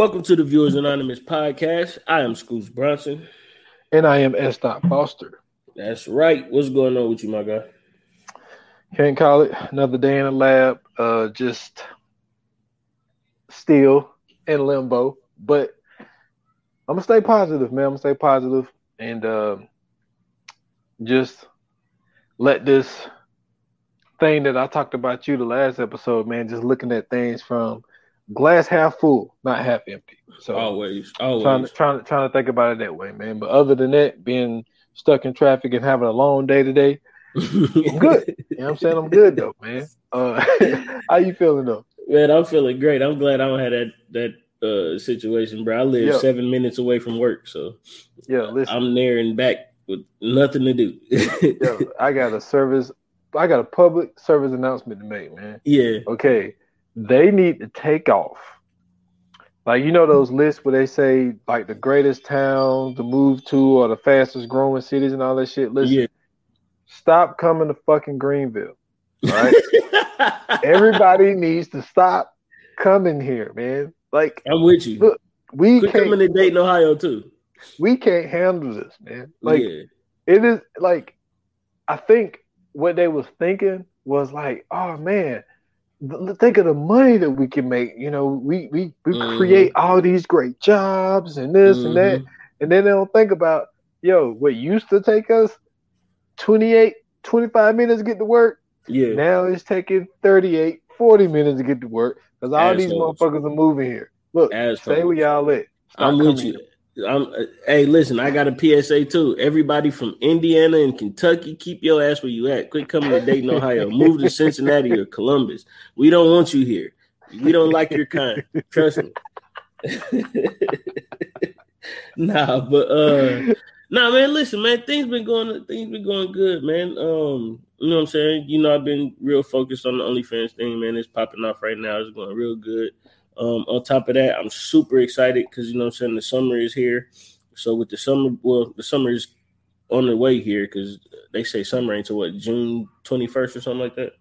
Welcome to the Viewers Anonymous podcast. I am Scoots Bronson. And I am S. Dot Foster. That's right. What's going on with you, my guy? Can't call it another day in the lab. Uh, just still in limbo, but I'm gonna stay positive, man. I'm gonna stay positive and uh, just let this thing that I talked about you the last episode, man. Just looking at things from glass half full, not half empty. So Always, always. trying to trying to trying to think about it that way, man. But other than that, being stuck in traffic and having a long day today, I'm good. you know what I'm saying? I'm good though, man. Uh, how you feeling though? Man, I'm feeling great. I'm glad I don't have that that uh situation, bro. I live Yeah. seven minutes away from work, so Yeah, listen. I'm there and back with nothing to do. Yo, I got a service. I got a public service announcement to make, man. yeah, Okay, they need to take off. Like you know those lists where they say like the greatest town to move to or the fastest growing cities and all that shit. Listen, yeah. stop coming to fucking Greenville. Right, everybody needs to stop coming here, man. Like I'm with you. Look, we Quit can't, coming to Dayton, Ohio, too. we can't handle this, man. Like yeah, it is like I think what they was thinking was like, oh man, think of the money that we can make. You know, we we we Mhm. create all these great jobs and this and that, Mhm. and then they don't think about yo, what used to take us 28, 25 minutes to get to work, yeah. now it's taking 38, 40 minutes to get to work because all these motherfuckers are moving here. Look, stay Assholes. where y'all at. Stop I'm with you. I'm. Hey, listen, I got a PSA too. Everybody from Indiana and Kentucky, keep your ass where you at. Quit coming to Dayton, Ohio. Move to Cincinnati or Columbus. We don't want you here. We don't like your kind. Trust me. nah, but uh, nah, man. Listen, man. Things been going. Things been going good, man. Um, you know what I'm saying. You know, I've been real focused on the OnlyFans thing, man. It's popping off right now. It's going real good. Um, on top of that, I'm super excited because you know what I'm saying the summer is here. So with the summer, well, the summer is on the way here because they say summer ain't until what June 21st or something like that.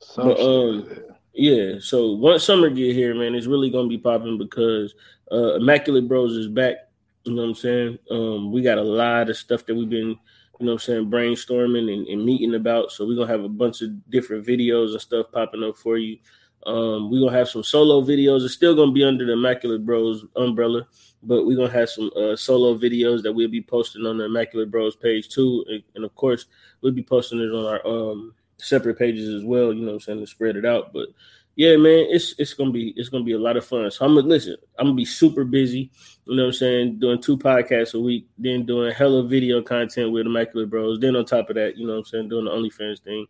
Some But, um. Yeah. So once summer get here, man, it's really gonna be popping because uh Immaculate Bros is back. You know what I'm saying? Um, we got a lot of stuff that we've been, you know what I'm saying, brainstorming and, and meeting about. So we're gonna have a bunch of different videos and stuff popping up for you. Um, we're gonna have some solo videos. It's still gonna be under the Immaculate Bros umbrella, but we're gonna have some uh, solo videos that we'll be posting on the Immaculate Bros page too. And, and of course, we'll be posting it on our um separate pages as well, you know what I'm saying, to spread it out. But yeah, man, it's it's gonna be it's gonna be a lot of fun. So I'm gonna listen, I'm gonna be super busy, you know what I'm saying, doing two podcasts a week, then doing hella video content with Immaculate Bros. Then on top of that, you know what I'm saying, doing the OnlyFans thing.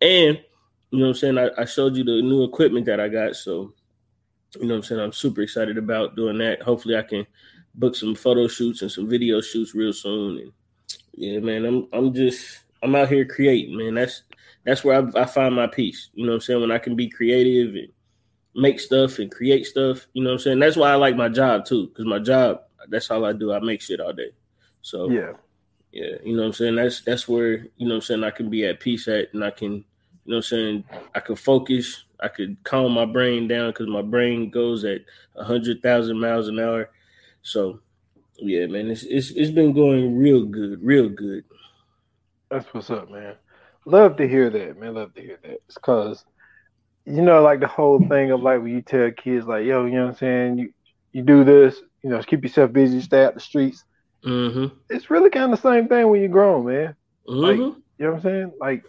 And you know what I'm saying, I, I showed you the new equipment that I got. So, you know what I'm saying, I'm super excited about doing that. Hopefully I can book some photo shoots and some video shoots real soon. And yeah, man, I'm I'm just I'm out here creating, man. That's that's where I, I find my peace. You know what I'm saying? When I can be creative and make stuff and create stuff. You know what I'm saying? That's why I like my job too, because my job, that's all I do. I make shit all day. So Yeah. yeah, you know what I'm saying? That's that's where, you know what I'm saying, I can be at peace at and I can, you know what I'm saying, I could focus, I could calm my brain down because my brain goes at a hundred thousand miles an hour. So yeah, man, it's it's it's been going real good, real good. That's what's up, man. Love to hear that, man. Love to hear that. It's cause you know, like the whole thing of like when you tell kids like, yo, you know what I'm saying, you you do this, you know, keep yourself busy, stay out the streets. Mm-hmm. It's really kind of the same thing when you're grown, man. Mm-hmm. You know what I'm saying? Like,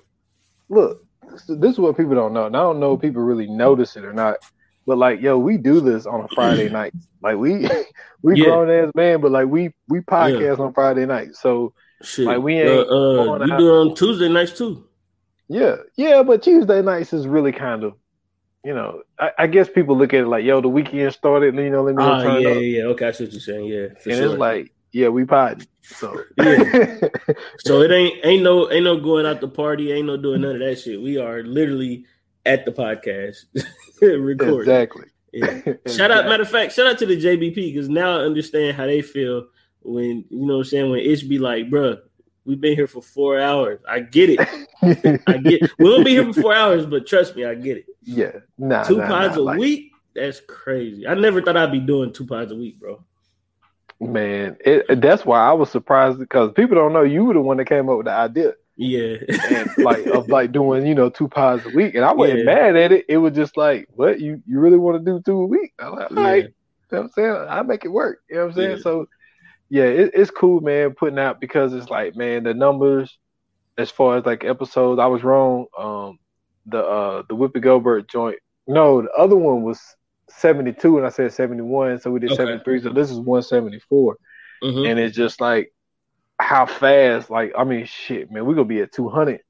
look, this, is what people don't know. And I don't know if people really notice it or not. But like, yo, we do this on a Friday night. Like we we Yeah. grown ass man, but like we we podcast on Friday night. So Shit. Like, we uh, ain't uh, going you do it on Tuesday nights too. yeah, yeah, but Tuesday nights is really kind of you know, I, I, guess people look at it like, yo, the weekend started, and you know, let me uh, yeah, yeah, yeah, okay, I see what you're saying, yeah, and sure. it's like, yeah, we potting, so yeah, so it ain't ain't no ain't no going out the party, ain't no doing none of that shit. We are literally at the podcast recording exactly. Yeah. exactly. Shout out, matter of fact, shout out to the JBP because now I understand how they feel when you know what I'm saying when Ish be like, bruh, we've been here for four hours. I get it. I get we won't be here for four hours, but trust me, I get it. Yeah. Nah, two nah, pods nah, a like, week? That's crazy. I never thought I'd be doing two pods a week, bro. Man, it, that's why I was surprised because people don't know you were the one that came up with the idea. Yeah. and like of like doing, you know, two pods a week. And I wasn't Yeah. mad at it. It was just like, what you you really want to do two a week? I'm like, all Yeah. right. You know I'm saying? I make it work. You know what I'm saying? Yeah. So yeah, it, it's cool, man, putting out because it's like, man, the numbers as far as like episodes, I was wrong. Um the uh the Whoopi Goldberg joint. No, the other one was 72 and I said 71, so we did Okay. 73. So this is 174 Mhm. and it's just like how fast like i mean shit man we're gonna be at 200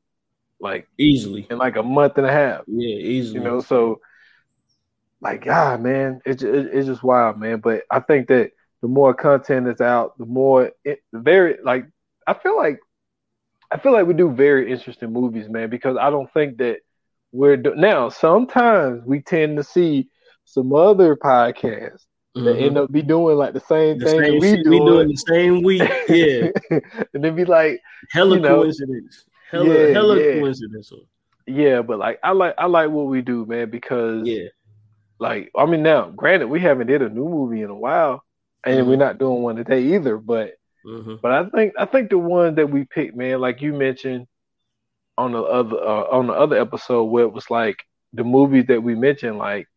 like Easily. in like a month and a half Yeah, easily. you know so like god man it's it's just wild man but i think that the more content is out the more it very like i feel like i feel like we do very interesting movies man because i don't think that we're do- now sometimes we tend to see some other podcasts that Mhm. end up be doing like the same the thing that same we doing, we doing the same week. Yeah. and then be like, Hella You know, coincidence. Hella yeah, hella yeah. coincidence. yeah, but like I like I like what we do, man, because Yeah. like I mean now, granted, we haven't did a new movie in a while, and Mhm. we're not doing one today either. But hmm but I think I think the one that we picked, man, like you mentioned on the other uh, on the other episode, where it was like the movies that we mentioned, like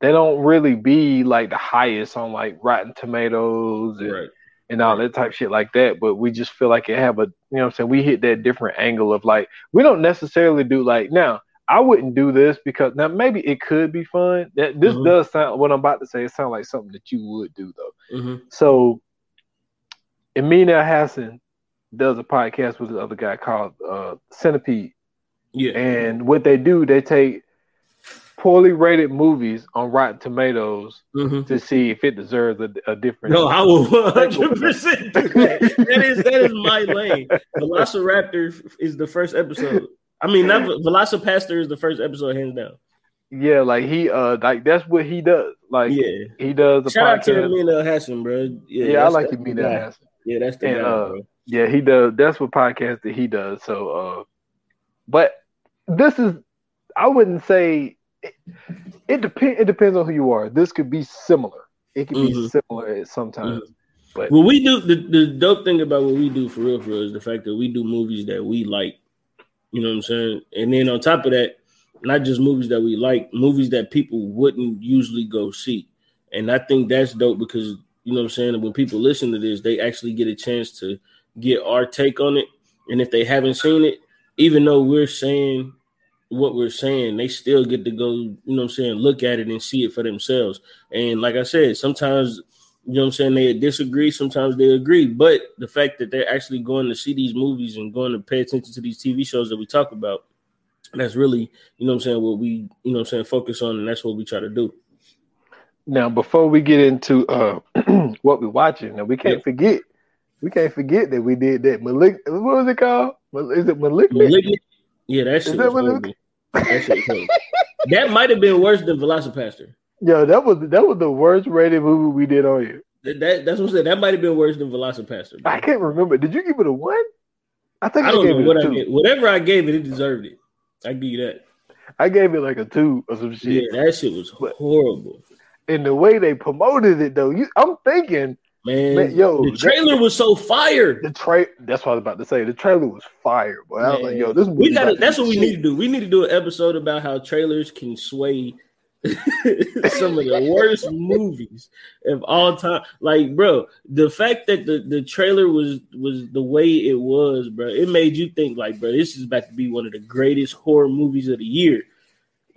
they don't really be like the highest on like Rotten Tomatoes and, Right. and all that type shit like that. But we just feel like it have a you know what I'm saying we hit that different angle of like we don't necessarily do like now I wouldn't do this because now maybe it could be fun. That this Mhm. does sound what I'm about to say. It sounds like something that you would do though. hmm So Emina Hassan does a podcast with the other guy called uh, Centipede, Yeah. and what they do, they take poorly rated movies on Rotten Tomatoes hmm to see if it deserves a, a different. No, I will 100 percent that. Is that is my lane. Velociraptor is the first episode. I mean, not Velocipastor is the first episode, hands down. Yeah, like he uh like that's what he does. Like Yeah. he does the Shout out to podcast. Amina Hassan, bro. Yeah, yeah, I like the. Hassan. Yeah, that's the And, guy, uh. Yeah, he does. That's what podcast that he does. So, uh, but this is, I wouldn't say it, it depends. It depends on who you are. This could be similar. It could be Mhm. similar sometimes. But What we do, the, the dope thing about what we do for real, for real, is the fact that we do movies that we like. You know what I'm saying? And then on top of that, not just movies that we like, movies that people wouldn't usually go see. And I think that's dope because you know what I'm saying. When people listen to this, they actually get a chance to get our take on it. And if they haven't seen it, even though we're saying what we're saying, they still get to go, you know what I'm saying, look at it and see it for themselves. And like I said, sometimes you know what I'm saying? They disagree, sometimes they agree. But the fact that they're actually going to see these movies and going to pay attention to these TV shows that we talk about, that's really, you know what I'm saying, what we, you know what I'm saying, focus on, and that's what we try to do. now, before we get into uh what we're watching, now we can't Yeah. forget. We can't forget that we did that. Malik, what was it called? Is it Malignant? Malignant, yeah, that shit that was what it- horrible. That. That might have been worse than Velocipastor. Yo, that was that was the worst rated movie we did on here. That, that that's what I said. That might have been worse than Velocipastor. bro. I can't remember. Did you give it a one? I think I I, don't gave know it what I two. gave. Whatever I gave it, it deserved it. I give you that. I gave it like a two or some shit. Yeah, that shit was But- horrible. And the way they promoted it though, you, I'm thinking Man, Man, yo, the that- trailer was so fire. the tra That's what I was about to say. The trailer was fire, but I was like, yo, this. We got That's what we need to do. We need to do an episode about how trailers can sway some of the worst movies of all time. Like, bro, the fact that the, the trailer was was the way it was, bro, it made you think like, bro, this is about to be one of the greatest horror movies of the year.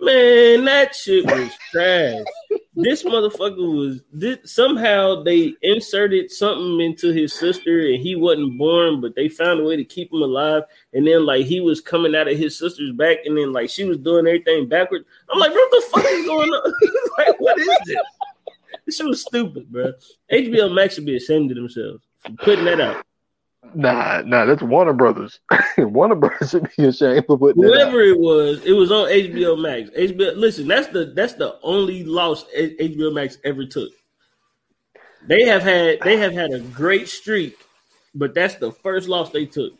Man, that shit was trash. this motherfucker was this, somehow they inserted something into his sister and he wasn't born, but they found a way to keep him alive. And then like he was coming out of his sister's back, and then like she was doing everything backwards. I'm like, what the fuck is going on? like, what is this? This shit was stupid, bro. HBO Max should be ashamed of themselves for putting that out. Nah, nah, that's Warner Brothers. Warner Brothers should be ashamed of that. Whoever it was, it was on HBO Max. HBO, listen, that's the that's the only loss HBO Max ever took. They have had they have had a great streak, but that's the first loss they took.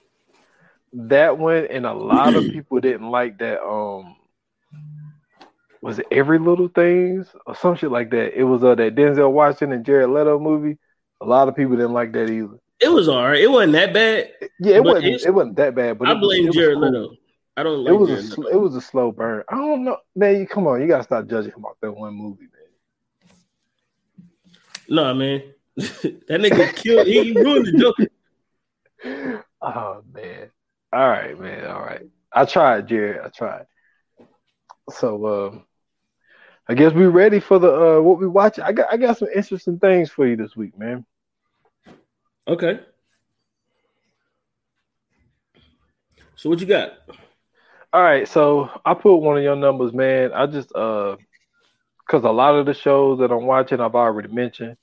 That one, and a lot of people didn't like that. Um, was it Every Little Things or some shit like that? It was uh, that Denzel Washington and Jared Leto movie. A lot of people didn't like that either. It was all right. It wasn't that bad. Yeah, it wasn't. It wasn't that bad. But I blame was Jared cool. Leto. I don't like It was Jared a Leto. it was a slow burn. I don't know, man. You come on, you gotta stop judging him off that one movie, man. No, man. that nigga killed he ruined the Joker. man. Oh man. All right, man. All right. I tried, Jared. I tried. So um I guess we're ready for the uh what we watch. I got I got some interesting things for you this week, man. Okay. So what you got? All right, so I put one of your numbers, man. I just uh because a lot of the shows that I'm watching I've already mentioned.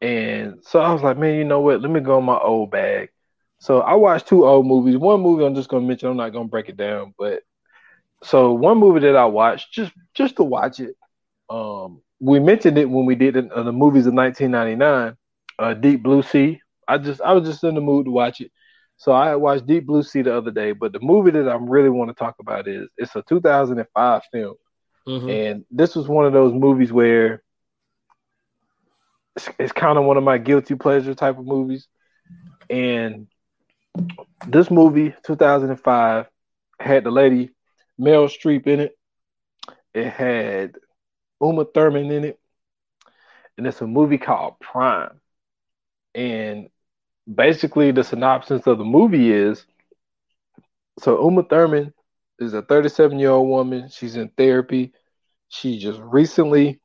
And so I was like, man, you know what? Let me go in my old bag. So I watched two old movies. One movie I'm just gonna mention, I'm not gonna break it down, but so one movie that I watched just just to watch it. Um we mentioned it when we did it, uh, the movies of 1999, uh, Deep Blue Sea. I just I was just in the mood to watch it. So I watched Deep Blue Sea the other day, but the movie that I really want to talk about is it's a 2005 film, Mhm. and this was one of those movies where it's, it's kind of one of my guilty pleasure type of movies, and this movie 2005 had the lady Meryl Streep in it. It had Uma Thurman in it, and it's a movie called Prime, and basically the synopsis of the movie is so Uma Thurman is a 37 year old woman. She's in therapy. She just recently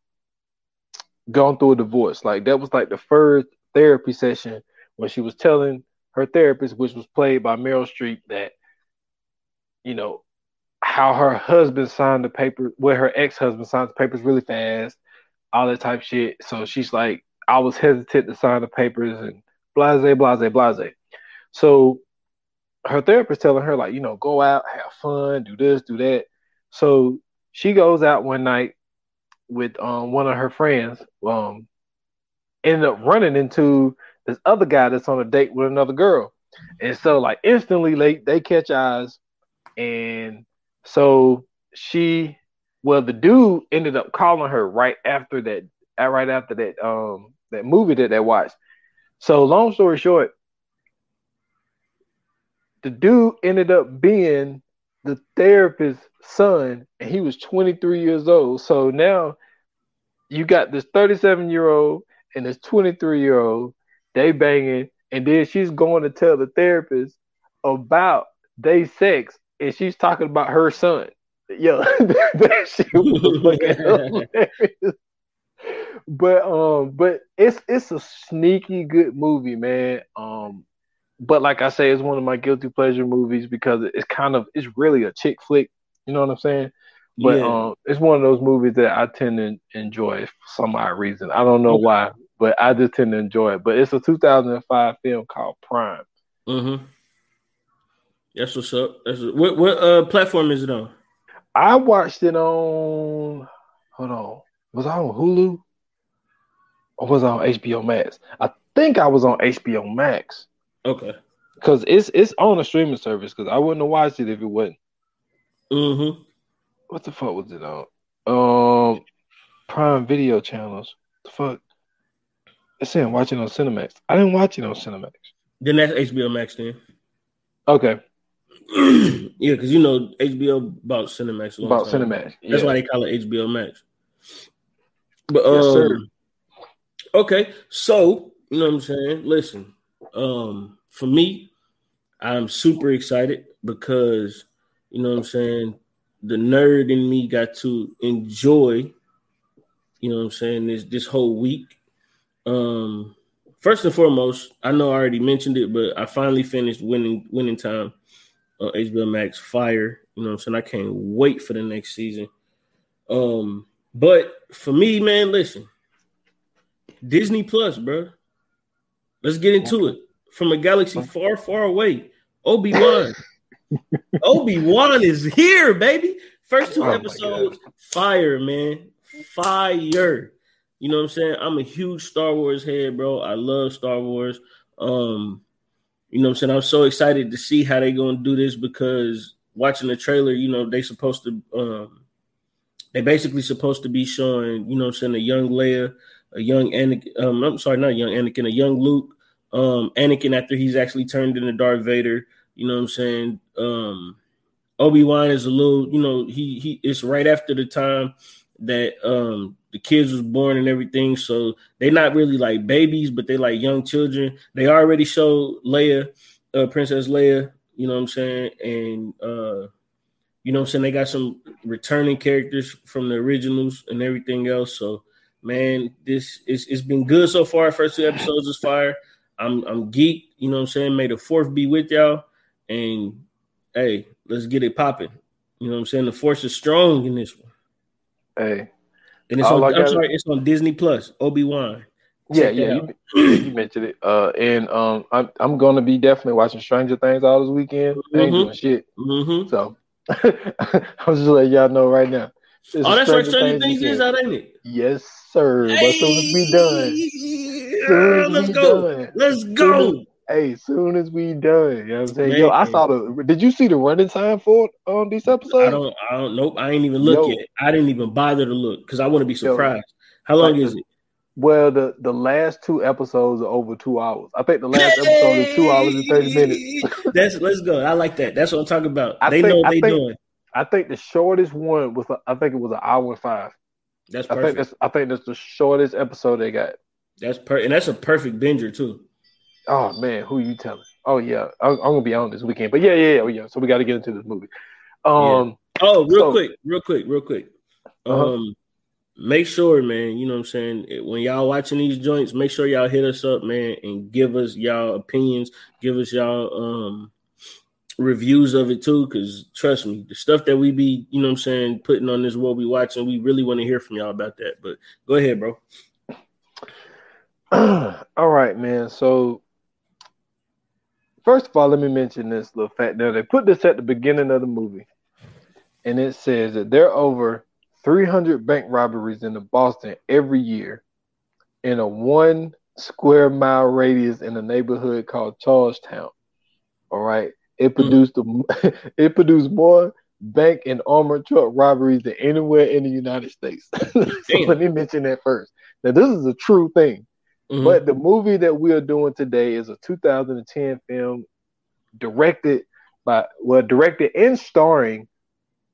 gone through a divorce. Like that was like the first therapy session when she was telling her therapist, which was played by Meryl Streep, that you know how her husband signed the paper, where her ex husband signed the papers really fast, all that type shit. So she's like, I was hesitant to sign the papers and blase, blase, blase. So her therapist telling her like, you know, go out, have fun, do this, do that. So she goes out one night with um one of her friends, um, ended up running into this other guy that's on a date with another girl. And so like instantly they, they catch eyes and so she well the dude ended up calling her right after that right after that um that movie that they watched. So long story short, the dude ended up being the therapist's son, and he was 23 years old. So now you got this 37 year old and this 23 year old, they banging, and then she's going to tell the therapist about they sex, and she's talking about her son. Yo, that shit was fucking hilarious. But um, but it's it's a sneaky good movie, man. Um, but like I say, it's one of my guilty pleasure movies because it's kind of it's really a chick flick. You know what I'm saying? But Yeah. um, it's one of those movies that I tend to enjoy for some odd reason. I don't know Okay. why, but I just tend to enjoy it. But it's a 2005 film called Prime. Mm-hmm. That's what's up. That's what what uh platform is it on? I watched it on. Hold on, was I on Hulu or was I on HBO Max? I think I was on HBO Max Okay. because it's it's on a streaming service. Because I wouldn't have watched it if it wasn't. Mm-hmm. What the fuck was it on? Um, Prime Video channels. The fuck. It's saying watching on Cinemax. I didn't watch it on Cinemax. Then that's HBO Max then. Okay, yeah, because you know HBO bought Cinemax. about time. Cinemax. That's why they call it HBO Max. But Yes, um, sir. Okay, so you know what I'm saying. Listen, um, for me, I'm super excited because you know what I'm saying. The nerd in me got to enjoy, you know what I'm saying? This this whole week. Um, first and foremost, I know I already mentioned it, but I finally finished winning winning time on HBO Max. Fire. You know what I'm saying? I can't wait for the next season. Um, but for me, man, listen, Disney Plus, bro. Let's get into it. From a galaxy far, far away, Obi Wan. Obi Wan is here, baby. First two oh episodes, fire, man, fire. You know what I'm saying? I'm a huge Star Wars head, bro. I love Star Wars. Um, you know what I'm saying? I'm so excited to see how they're gonna do this because watching the trailer, you know, they supposed to um they basically supposed to be showing, you know I'm saying, a young Leia, a young Anakin, um, I'm sorry, not young Anakin, a young Luke, um, Anakin after he's actually turned into Darth Vader, you know what I'm saying? Um Obi-Wan is a little, you know, he he it's right after the time that um the kids was born and everything. So they're not really like babies, but they like young children. They already showed Leia, uh, Princess Leia, you know what I'm saying? And uh you know what I'm saying? They got some returning characters from the originals and everything else. So, man, this is it's been good so far. First two episodes is fire. I'm I'm geeked, you know what I'm saying? May the fourth be with y'all. And hey, let's get it popping. You know what I'm saying? The force is strong in this one. Hey. And it's on I'm sorry, it's on Disney Plus, Obi-Wan. Yeah, yeah, you, you, mentioned it. Uh, and um, I'm I'm gonna be definitely watching Stranger Things all this weekend. Mm-hmm. ain't doing shit. Mm-hmm. So I'm just letting y'all know right now. Oh, that's right. Stranger Things is out, ain't it? Yes, sir. Hey! But soon as we done, let's go. Done, let's go. Soon hey, soon as we done, you know what I'm saying? Man. Yo, I saw the. Did you see the running time for on um, these episodes? I don't. I don't. Nope. I ain't even look Yo. yet. I didn't even bother to look because I want to be surprised. Yo. How long is it? Well, the the last two episodes are over two hours. I think the last episode is two hours and thirty minutes. That's let's go. I like that. That's what I'm talking about. I they think, know what they think, doing. I think the shortest one was I think it was an hour and five. That's perfect. I think that's I think that's the shortest episode they got. That's per and that's a perfect binger too. Oh man, who you telling? Oh yeah, I'm, I'm, gonna be on this weekend. But yeah, yeah, yeah, yeah. So we got to get into this movie. Um. Yeah. Oh, real so, quick, real quick, real quick. Uh-huh. Um make sure, man, you know what I'm saying? When y'all watching these joints, make sure y'all hit us up, man, and give us y'all opinions, give us y'all um reviews of it too. Cause trust me, the stuff that we be, you know I'm saying, putting on this what we watching, we really want to hear from y'all about that. But go ahead, bro. all right, man. So first of all, let me mention this little fact. Now they put this at the beginning of the movie, and it says that there are over 300 bank robberies in the Boston every year in a one square mile radius in a neighborhood called Charlestown. All right. It produced a, it produced more bank and armored truck robberies than anywhere in the United States. so let me mention that first. Now this is a true thing. Mm-hmm. But the movie that we are doing today is a 2010 film directed by well directed and starring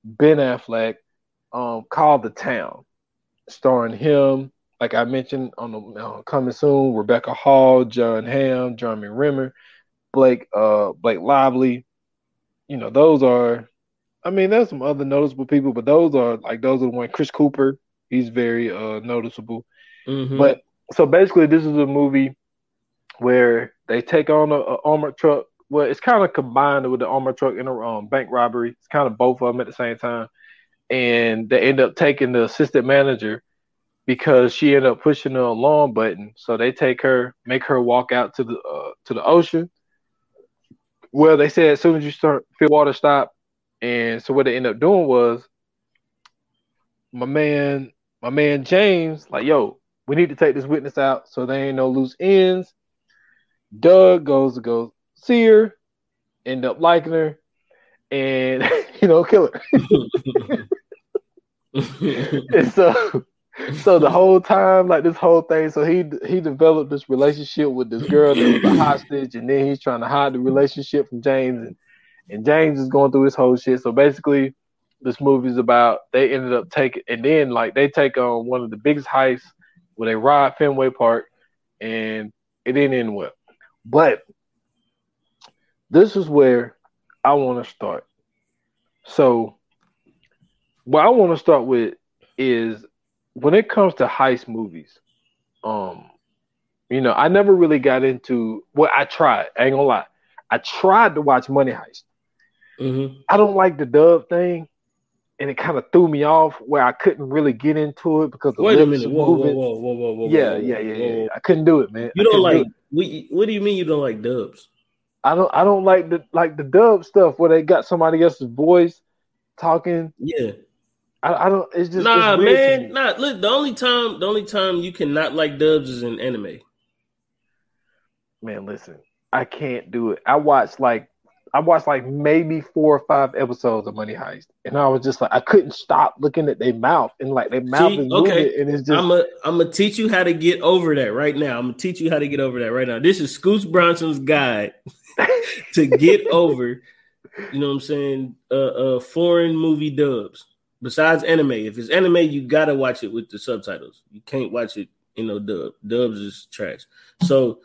Ben Affleck um, called The Town, starring him, like I mentioned on the uh, coming soon, Rebecca Hall, Jon Hamm, Jeremy Renner, Blake uh, Blake Lively. You know, those are I mean, there's some other noticeable people, but those are like those are the one Chris Cooper, he's very uh noticeable. Mm-hmm. But so basically this is a movie where they take on a, a armored truck. Well, it's kind of combined with the armored truck and a um, bank robbery. It's kind of both of them at the same time and they end up taking the assistant manager because she ended up pushing the alarm button. So they take her, make her walk out to the uh, to the ocean. Well, they said as soon as you start feel water stop, and so what they end up doing was my man, my man James, like, yo, we need to take this witness out so there ain't no loose ends. Doug goes to go see her, end up liking her, and you know, kill her. and so so the whole time, like this whole thing, so he he developed this relationship with this girl that was a hostage, and then he's trying to hide the relationship from James, and and James is going through his whole shit. So basically, this movie is about they ended up taking, and then like they take on one of the biggest heists where they ride Fenway Park, and it didn't end well. But this is where I want to start. So what I want to start with is when it comes to heist movies, um, you know, I never really got into. Well, I tried. I ain't gonna lie. I tried to watch Money Heist. Mm-hmm. I don't like the dub thing, and it kind of threw me off where I couldn't really get into it because the Wait a minute. Whoa, whoa, whoa, whoa, whoa, whoa. Yeah, whoa, yeah, yeah, yeah, yeah. I couldn't do it, man. You don't couldn't do like? We, what do you mean you don't like dubs? I don't. I don't like the like the dub stuff where they got somebody else's voice talking. Yeah. I, I don't. It's just nah, it's man. Nah. Look, the only time, the only time you cannot like dubs is in anime. Man, listen, I can't do it. I watched like I watched like maybe four or five episodes of Money Heist, and I was just like, I couldn't stop looking at their mouth and like their mouth See, is moving, okay. and it's just I'm a, I'm gonna teach you how to get over that right now. I'm gonna teach you how to get over that right now. This is Scoots Bronson's guide to get over. You know what I'm saying? Uh, uh, foreign movie dubs. Besides anime, if it's anime, you gotta watch it with the subtitles. You can't watch it, you know, dub. Dubs is trash. So,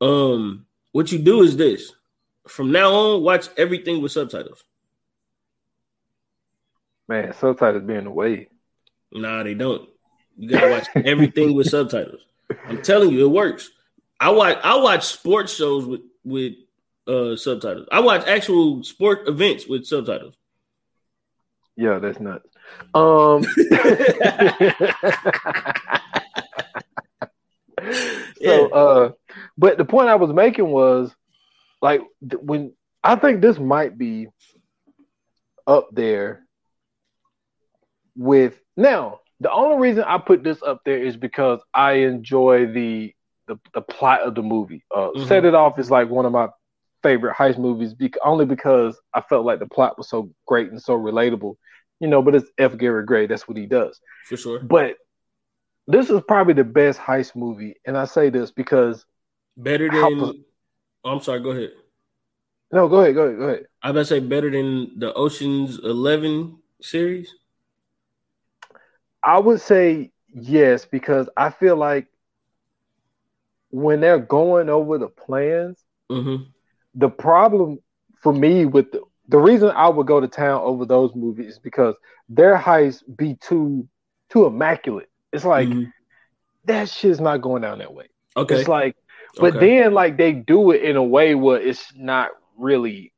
um, what you do is this: from now on, watch everything with subtitles. man, subtitles being the way. Nah, they don't. You gotta watch everything with subtitles. I'm telling you, it works. I watch I watch sports shows with with uh subtitles. I watch actual sport events with subtitles. Yeah, that's nuts. Um, so, uh, but the point I was making was like when I think this might be up there with now. The only reason I put this up there is because I enjoy the the, the plot of the movie. Uh, Mhm. Set It Off is like one of my favorite heist movies, bec- only because I felt like the plot was so great and so relatable. You know, but it's F. Gary Gray. That's what he does. for sure. But this is probably the best heist movie, and I say this because Better How- than oh, I'm sorry, go ahead. no, go ahead, go ahead, go ahead. I to say better than the Ocean's Eleven series. I would say yes because I feel like when they're going over the plans, Mm-hmm. the problem for me with the, the reason I would go to town over those movies is because their heists be too too immaculate. It's like Mhm. that shit's not going down that way. Okay. It's like, but Okay. then like they do it in a way where it's not really.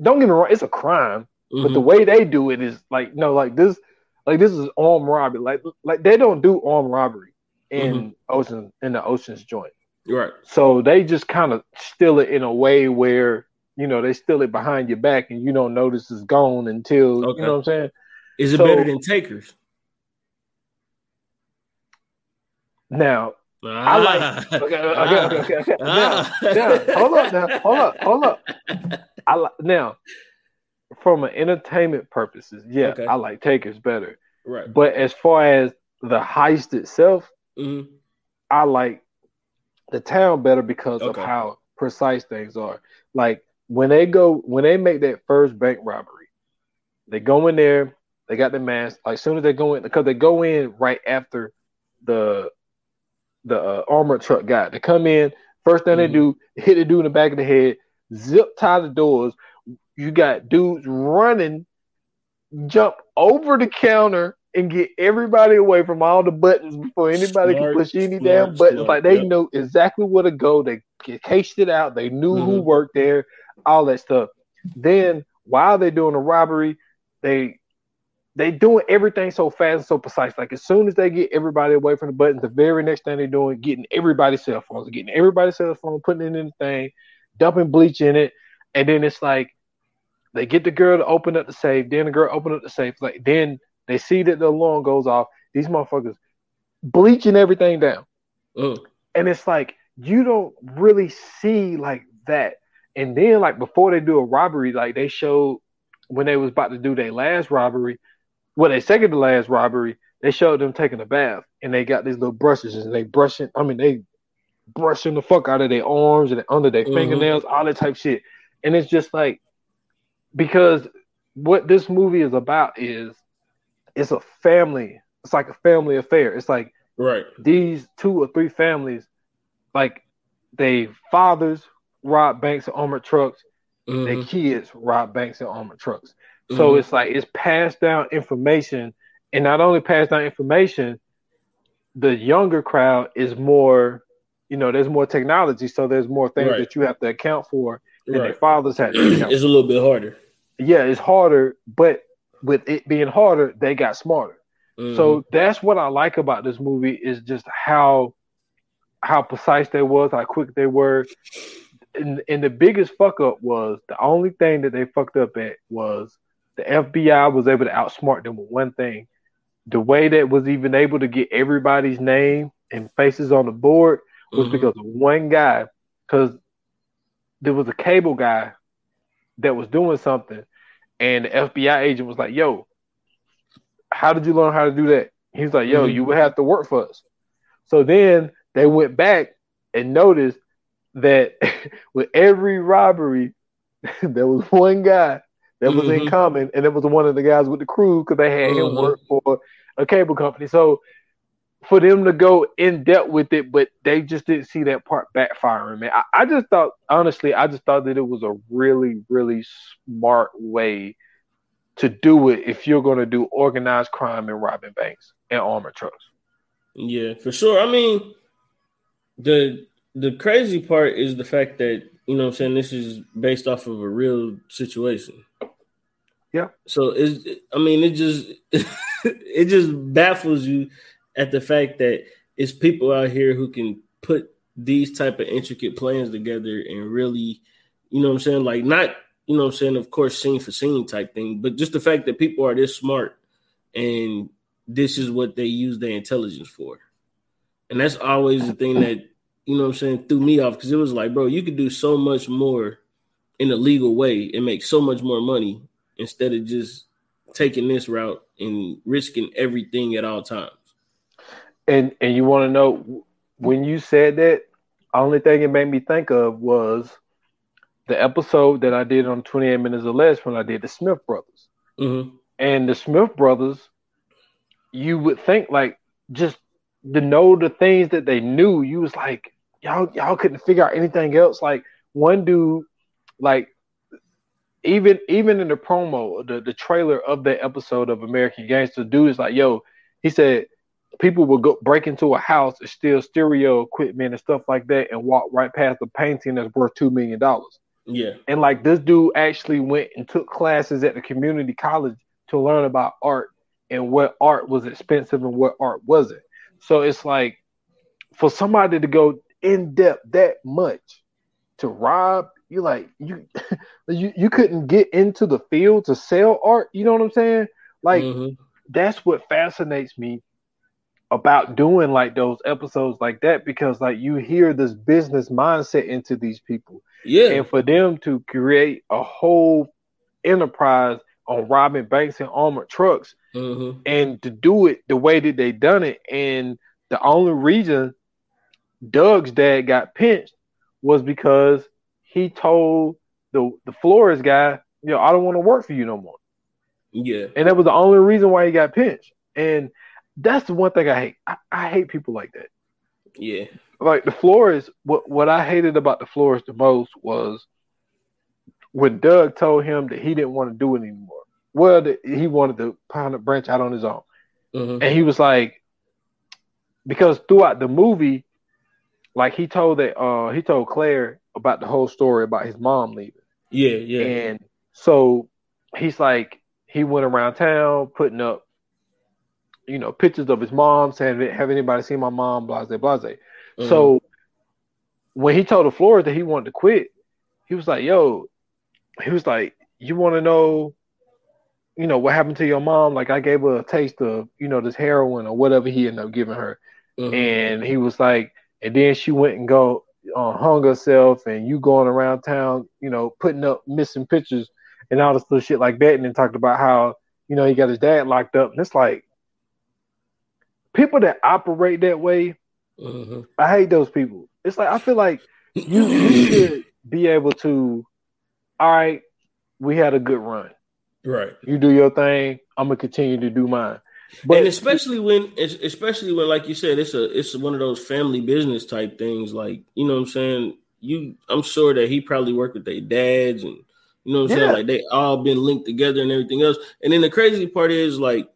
Don't get me wrong, it's a crime, but Mhm. the way they do it is like no, like this, like this is armed robbery. Like like they don't do armed robbery in Mm-hmm. ocean in the oceans joint. right. So they just kind of steal it in a way where you know they steal it behind your back and you don't notice it's gone until Okay. you know what I'm saying. Is it So- better than Takers? Now I like okay okay okay okay. okay. Now, Ah. now hold up now hold up hold up. I like now from an entertainment purposes, yeah, Okay. I like Takers better. right. But as far as the heist itself, Mhm. I like the town better because Okay. of how precise things are. Like when they go when they make that first bank robbery, they go in there, they got the mask. Like soon as they go in, because they go in right after the the uh, armored truck guy. They come in first thing Mhm. they do, hit the dude in the back of the head, zip tie the doors. You got dudes running, jump over the counter and get everybody away from all the buttons before anybody Smart, can push any smart, damn buttons. smart, like they yep. know exactly where to go. They cased it out. They knew who Mhm. worked there, all that stuff. Then while they're doing the robbery, they they doing everything so fast and so precise. Like as soon as they get everybody away from the buttons, the very next thing they're doing, getting everybody's cell phones, getting everybody's cell phone, putting it in the thing, dumping bleach in it, and then it's like they get the girl to open up the safe. Then the girl open up the safe. Like then they see that the alarm goes off. These motherfuckers bleaching everything down, Mm. and it's like you don't really see like that. And then like before they do a robbery, like they showed when they was about to do their last robbery, well, they second to last robbery, they showed them taking a bath, and they got these little brushes, and they brushing. I mean, they brushing the fuck out of their arms and under their Mhm. fingernails, all that type shit. And it's just like because what this movie is about is it's a family. It's like a family affair. It's like Right. these two or three families, like they fathers rob banks and armored trucks, Mhm. their kids rob banks and armored trucks. So Mhm. it's like it's passed down information and not only passed down information, the younger crowd is more, you know, there's more technology, so there's more things Right. that you have to account for than their fathers had. To account it's a little bit harder. yeah, it's harder, but with it being harder, they got smarter. Mhm. So that's what I like about this movie is just how how precise they was, how quick they were. And, and the biggest fuck up was the only thing that they fucked up at was the FBI was able to outsmart them with one thing. The way that was even able to get everybody's name and faces on the board was Mhm. because of one guy. Because there was a cable guy that was doing something, and the FBI agent was like, "Yo, how did you learn how to do that?" He's like, "Yo, Mhm. you would have to work for us." So then they went back and noticed that with every robbery, there was one guy that was in Mhm. common, and it was one of the guys with the crew because they had him Mhm. work for a cable company. So for them to go in depth with it, but they just didn't see that part backfiring, man. I, I just thought, honestly, I just thought that it was a really, really smart way to do it if you're going to do organized crime and robbing banks and armored trucks. Yeah, for sure. I mean, the the crazy part is the fact that you know what I'm saying this is based off of a real situation. Yeah. So it's I mean it just it just baffles you at the fact that it's people out here who can put these type of intricate plans together and really, you know what I'm saying, like not you know what I'm saying, of course, scene for scene type thing, but just the fact that people are this smart and this is what they use their intelligence for. And that's always the thing that, you know what I'm saying, threw me off because it was like, bro, you could do so much more in a legal way and make so much more money instead of just taking this route and risking everything at all times. And and you want to know when you said that, only thing it made me think of was the episode that I did on 28 Minutes or Less when I did the Smith Brothers. Mm-hmm. And the Smith Brothers, you would think like just to know the things that they knew, you was like, y'all y'all couldn't figure out anything else. Like one dude, like even even in the promo, the, the trailer of the episode of American Gangster, dude is like, yo, he said people will go break into a house and steal stereo equipment and stuff like that and walk right past a painting that's worth two million dollars. Yeah. And like this dude actually went and took classes at the community college to learn about art and what art was expensive and what art wasn't. So it's like for somebody to go in depth that much to rob, you like you you you couldn't get into the field to sell art. You know what I'm saying? Like Mhm. that's what fascinates me about doing like those episodes like that because like you hear this business mindset into these people yeah. and for them to create a whole enterprise on robbing banks and armored trucks Mhm. and to do it the way that they done it and the only reason Doug's dad got pinched was because he told the the florist guy, you know, I don't want to work for you no more. Yeah. And that was the only reason why he got pinched. And that's the one thing I hate. I, I hate people like that. Yeah. Like the florist, what what I hated about the florist the most was when Doug told him that he didn't want to do it anymore. Well, that he wanted to pound a branch out on his own. Mhm. And he was like, because throughout the movie, like he told that uh he told Claire about the whole story about his mom leaving. Yeah. Yeah. And so he's like, he went around town putting up, you know, pictures of his mom, saying, "Have anybody seen my mom?" Blase, blase. Mhm. So when he told the florist that he wanted to quit, he was like, "Yo," he was like, "You want to know, you know, what happened to your mom? Like I gave her a taste of, you know, this heroin or whatever he ended up giving her." Mhm. And he was like, and then she went and go uh, hung herself, and you going around town, you know, putting up missing pictures and all this little shit like that, and then talked about how you know he got his dad locked up, and it's like people that operate that way. Mhm. I hate those people. It's like I feel like you you should be able to. All right, we had a good run. right. You do your thing. I'm gonna continue to do mine. and especially when, especially when, like you said, it's a it's one of those family business type things. Like you know what I'm saying. You, I'm sure that he probably worked with their dads, and you know what I'm Yeah. saying. Like they all been linked together and everything else. And then the crazy part is like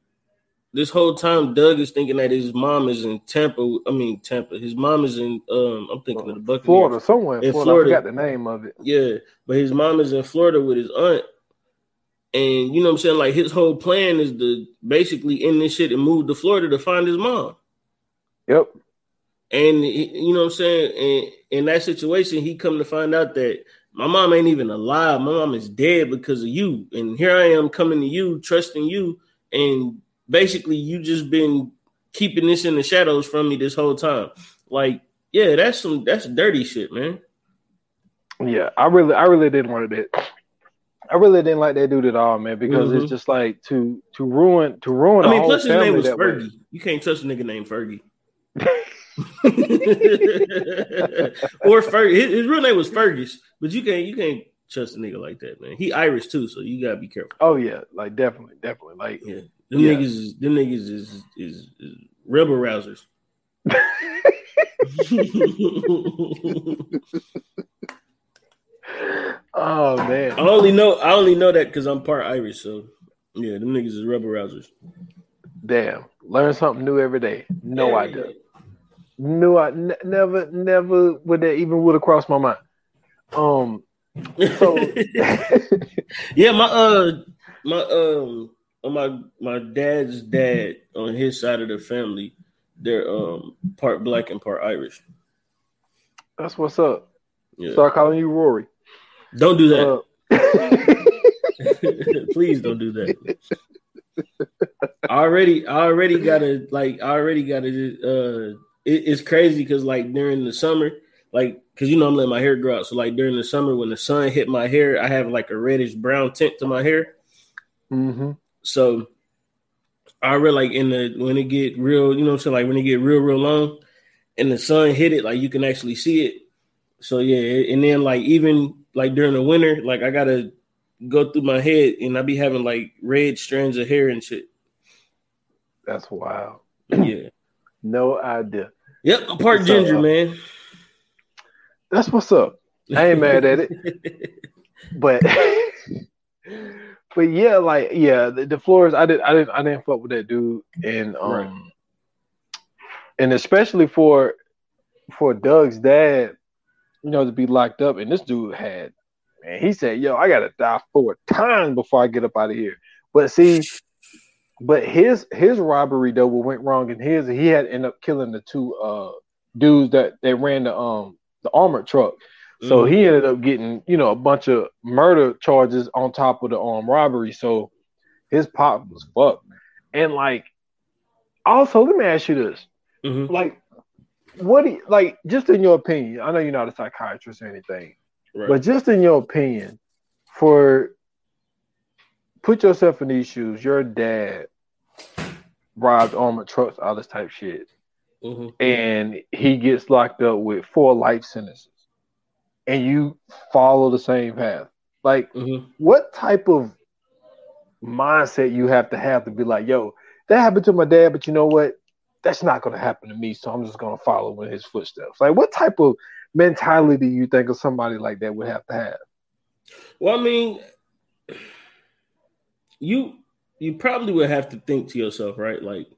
this whole time Doug is thinking that his mom is in Tampa. I mean Tampa. His mom is in um I'm thinking of the Buccaneers. Florida, somewhere in Florida. Florida. I forgot the name of it. Yeah, but his mom is in Florida with his aunt. And you know what I'm saying? Like his whole plan is to basically end this shit and move to Florida to find his mom. Yep. And you know what I'm saying? And in that situation, he come to find out that my mom ain't even alive. My mom is dead because of you. And here I am coming to you, trusting you, and basically you just been keeping this in the shadows from me this whole time. Like, yeah, that's some that's dirty shit, man. Yeah, I really, I really didn't want it. I really didn't like that dude at all, man, because Mhm. it's just like to to ruin to ruin. I mean, plus his name was that way. Fergie. You can't trust a nigga named Fergie. or Fergie. His, his real name was Fergus, but you can't you can't trust a nigga like that, man. He Irish too, so you gotta be careful. Oh yeah, like definitely, definitely, like Yeah, them Yeah. niggas is them niggas is is, is rebel rousers. oh man! I only know I only know that because I'm part Irish, so yeah, them niggas is rebel rousers. damn, learn something new every day. No idea. No, I n- never, never would that even would have crossed my mind. Um, so yeah, my uh my um on my my dad's dad on his side of the family, they're um part black and part Irish. that's what's up. Yeah. Start calling you Rory. Don't do that. Uh, Please don't do that. I already I already gotta like I already gotta uh it, it's crazy because like during the summer, like because you know I'm letting my hair grow out. So like during the summer when the sun hit my hair, I have like a reddish brown tint to my hair. hmm So I really like in the when it get real, you know what I'm saying? Like when it get real, real long and the sun hit it, like you can actually see it. So yeah, and then like even like during the winter, like I gotta go through my head and I be having like red strands of hair and shit. That's wild. Yeah. No idea. Yep, I'm part ginger, man. That's what's up. I ain't mad at it. but but yeah, like yeah, the, the Flores, I did I didn't I didn't fuck with that dude, and um, Right. and especially for for Doug's dad, you know, to be locked up, and this dude had, man, he said, "Yo, I gotta die four times before I get up out of here." But see, but his his robbery though, what went wrong in his, he had end up killing the two uh dudes that they ran the um the armored truck. So Mhm. he ended up getting, you know, a bunch of murder charges on top of the armed robbery. So his pop was fucked. And like, also, let me ask you this: Mhm. like, what do you, like, just in your opinion? I know you're not a psychiatrist or anything, Right. but just in your opinion, for put yourself in these shoes. Your dad robbed armored trucks, all this type shit Mhm. and he gets locked up with four life sentences, and you follow the same path. Like, Mhm. what type of mindset you have to have to be like, yo, that happened to my dad, but you know what? That's not going to happen to me, so I'm just going to follow in his footsteps. Like, what type of mentality do you think of somebody like that would have to have? Well, I mean, you you probably would have to think to yourself, right? Like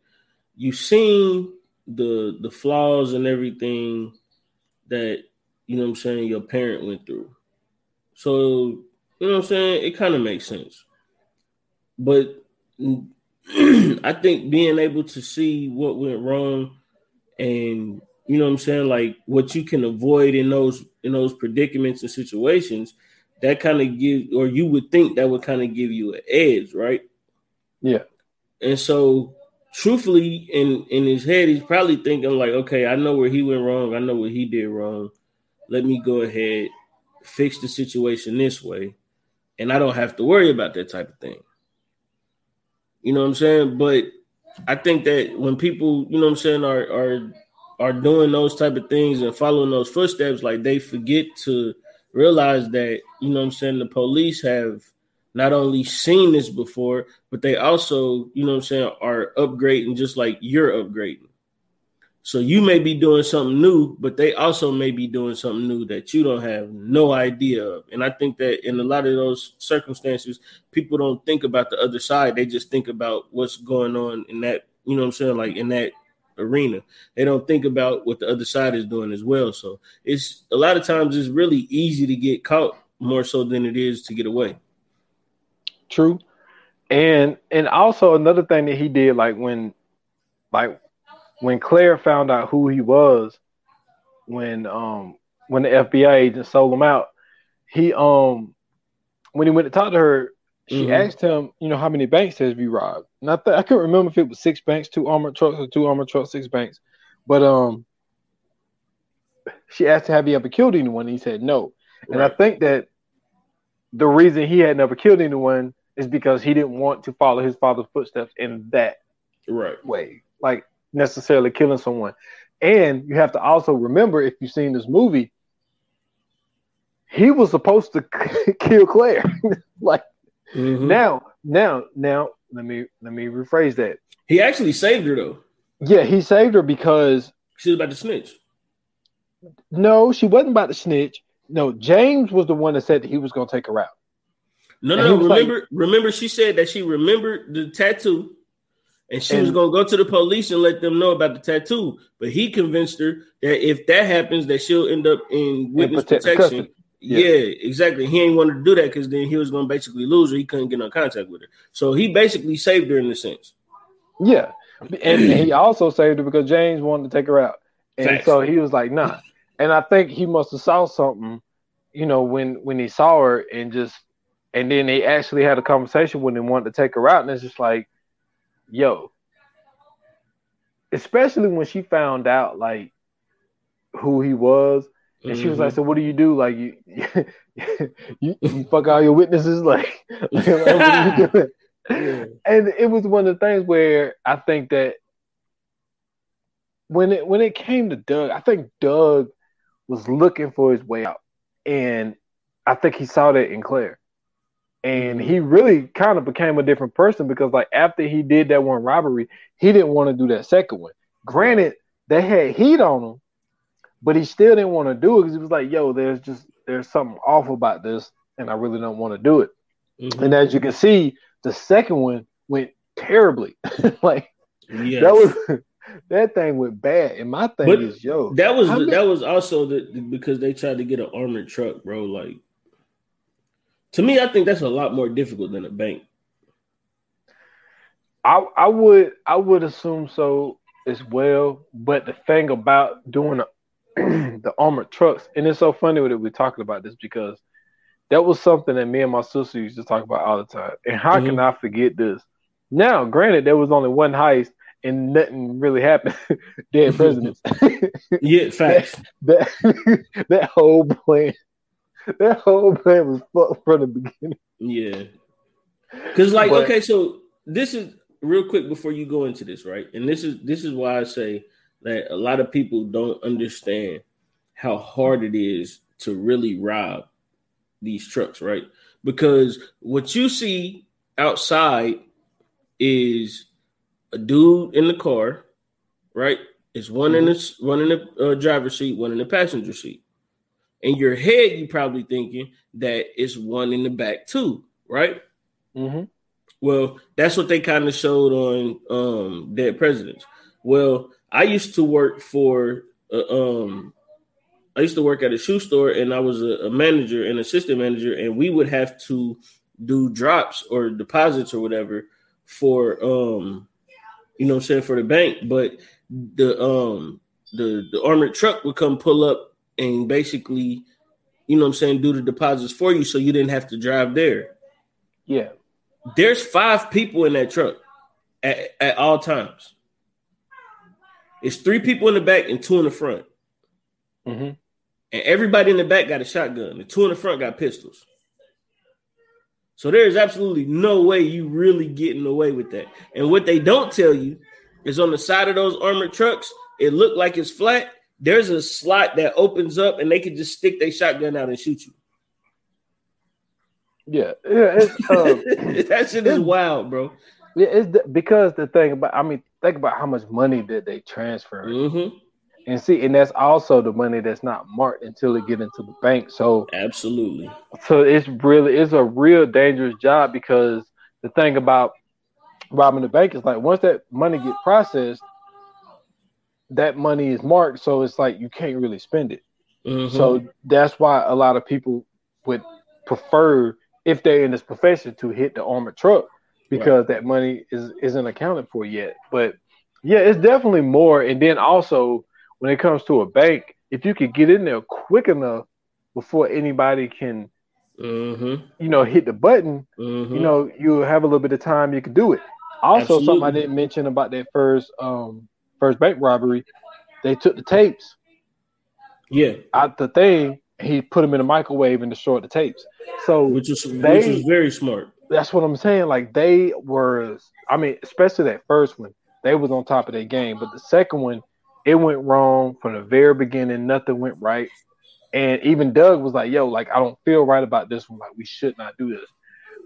you've seen the the flaws and everything that you know what I'm saying your parent went through. So, you know what I'm saying? It kind of makes sense. But I think being able to see what went wrong and you know what I'm saying, like what you can avoid in those in those predicaments and situations, that kind of give or you would think that would kind of give you an edge, right? Yeah. And so truthfully in in his head he's probably thinking like, okay, I know where he went wrong, I know what he did wrong. Let me go ahead fix the situation this way and I don't have to worry about that type of thing. You know what I'm saying? But I think that when people, you know what I'm saying, are are are doing those type of things and following those footsteps, like they forget to realize that, you know what I'm saying, the police have not only seen this before, but they also, you know what I'm saying, are upgrading just like you're upgrading. So you may be doing something new, but they also may be doing something new that you don't have no idea of. And I think that in a lot of those circumstances, people don't think about the other side. They just think about what's going on in that you know what I'm saying, like in that arena. They don't think about what the other side is doing as well. So it's a lot of times it's really easy to get caught more so than it is to get away. True. And and also another thing that he did, like when like when Claire found out who he was, when um when the FBI agent sold him out, he um when he went to talk to her, she mm-hmm. asked him, you know, how many banks has he robbed? And I th- I couldn't remember if it was six banks, two armored trucks, or two armored trucks, six banks. But um, she asked him, have he ever killed anyone? And he said no. And I think that the reason he had never killed anyone is because he didn't want to follow his father's footsteps in that right way, like necessarily killing someone. And you have to also remember, if you've seen this movie, he was supposed to kill Claire. like mm-hmm. now, now, now, let me let me rephrase that. He actually saved her though. Yeah, he saved her because she was about to snitch. No, she wasn't about to snitch. No, James was the one that said that he was going to take her out. No, and no, remember, like, remember, she said that she remembered the tattoo, and she and, was going to go to the police and let them know about the tattoo. But he convinced her that if that happens, that she'll end up in witness protection. Yeah. yeah. exactly. He ain't wanted to do that because then he was going to basically lose her. He couldn't get no contact with her. So he basically saved her in a sense. Yeah, and he also saved her because James wanted to take her out, and Facts. so he was like, "Nah." And I think he must have saw something, you know, when when he saw her and just, and then they actually had a conversation when they wanted to take her out, and it's just like, yo, especially when she found out like who he was and mm-hmm. she was like, mm-hmm. "So what do you do? Like you, you, you fuck all your witnesses? Like, like what are you doing?" Yeah. And it was one of the things where I think that when it when it came to Doug, I think Doug was looking for his way out, and I think he saw that in Claire, and he really kind of became a different person because like after he did that one robbery, he didn't want to do that second one. Granted, they had heat on him, but he still didn't want to do it because he was like, "Yo, there's just there's something off about this, and I really don't want to do it." Mm-hmm. And as you can see, the second one went terribly. like yes. that was that thing went bad. And my thing but is, yo, that was that was also the, because they tried to get an armored truck, bro. Like to me, I think that's a lot more difficult than a bank. I I would I would assume so as well. But the thing about doing a the armored trucks, and it's so funny that we're talking about this because that was something that me and my sister used to talk about all the time. And how mm-hmm. can I forget this? Now, granted, there was only one heist and nothing really happened. Dead presidents. yeah, facts. that, that, that whole plan, that whole plan was fucked from the beginning. Yeah, because like, but, okay, so this is real quick before you go into this, right? And this is this is why I say that a lot of people don't understand how hard it is to really rob these trucks, right? Because what you see outside is a dude in the car, right? It's one mm-hmm. in the one in the uh, driver's seat, one in the passenger seat. In your head, you probably thinking that it's one in the back too, right? Mm-hmm. Well, that's what they kind of showed on um, Dead Presidents. Well, I used to work for uh, um I used to work at a shoe store and I was a, a, manager and assistant manager and we would have to do drops or deposits or whatever for um you know I'm saying for the bank but the um the the armored truck would come pull up and basically you know what I'm saying do the deposits for you so you didn't have to drive there. Yeah. There's five people in that truck at, at all times. It's three people in the back and two in the front. Mm-hmm. And everybody in the back got a shotgun. The two in the front got pistols. So there is absolutely no way you really getting away with that. And what they don't tell you is on the side of those armored trucks, it looked like it's flat. There's a slot that opens up, and they can just stick their shotgun out and shoot you. Yeah, yeah, um, that shit is wild, bro. Yeah, it's the, because the thing about I mean, think about how much money did they transfer, mm-hmm. and see, and that's also the money that's not marked until it get into the bank. So absolutely, so it's really it's a real dangerous job because the thing about robbing the bank is like once that money get processed, that money is marked, so it's like you can't really spend it. Mm-hmm. So that's why a lot of people would prefer if they're in this profession to hit the armored truck because right. that money is isn't accounted for yet. But yeah, it's definitely more. And then also when it comes to a bank, if you could get in there quick enough before anybody can, mm-hmm. you know, hit the button, mm-hmm. you know, you have a little bit of time you can do it. Also, Absolutely. something I didn't mention about that first um first bank robbery, they took the tapes. Yeah, out the thing, he put them in the microwave and destroyed the tapes. So which is they, which is very smart. That's what I'm saying. Like they were, I mean, especially that first one, they was on top of their game. But the second one, it went wrong from the very beginning. Nothing went right. And even Doug was like, "Yo, like I don't feel right about this one. Like we should not do this."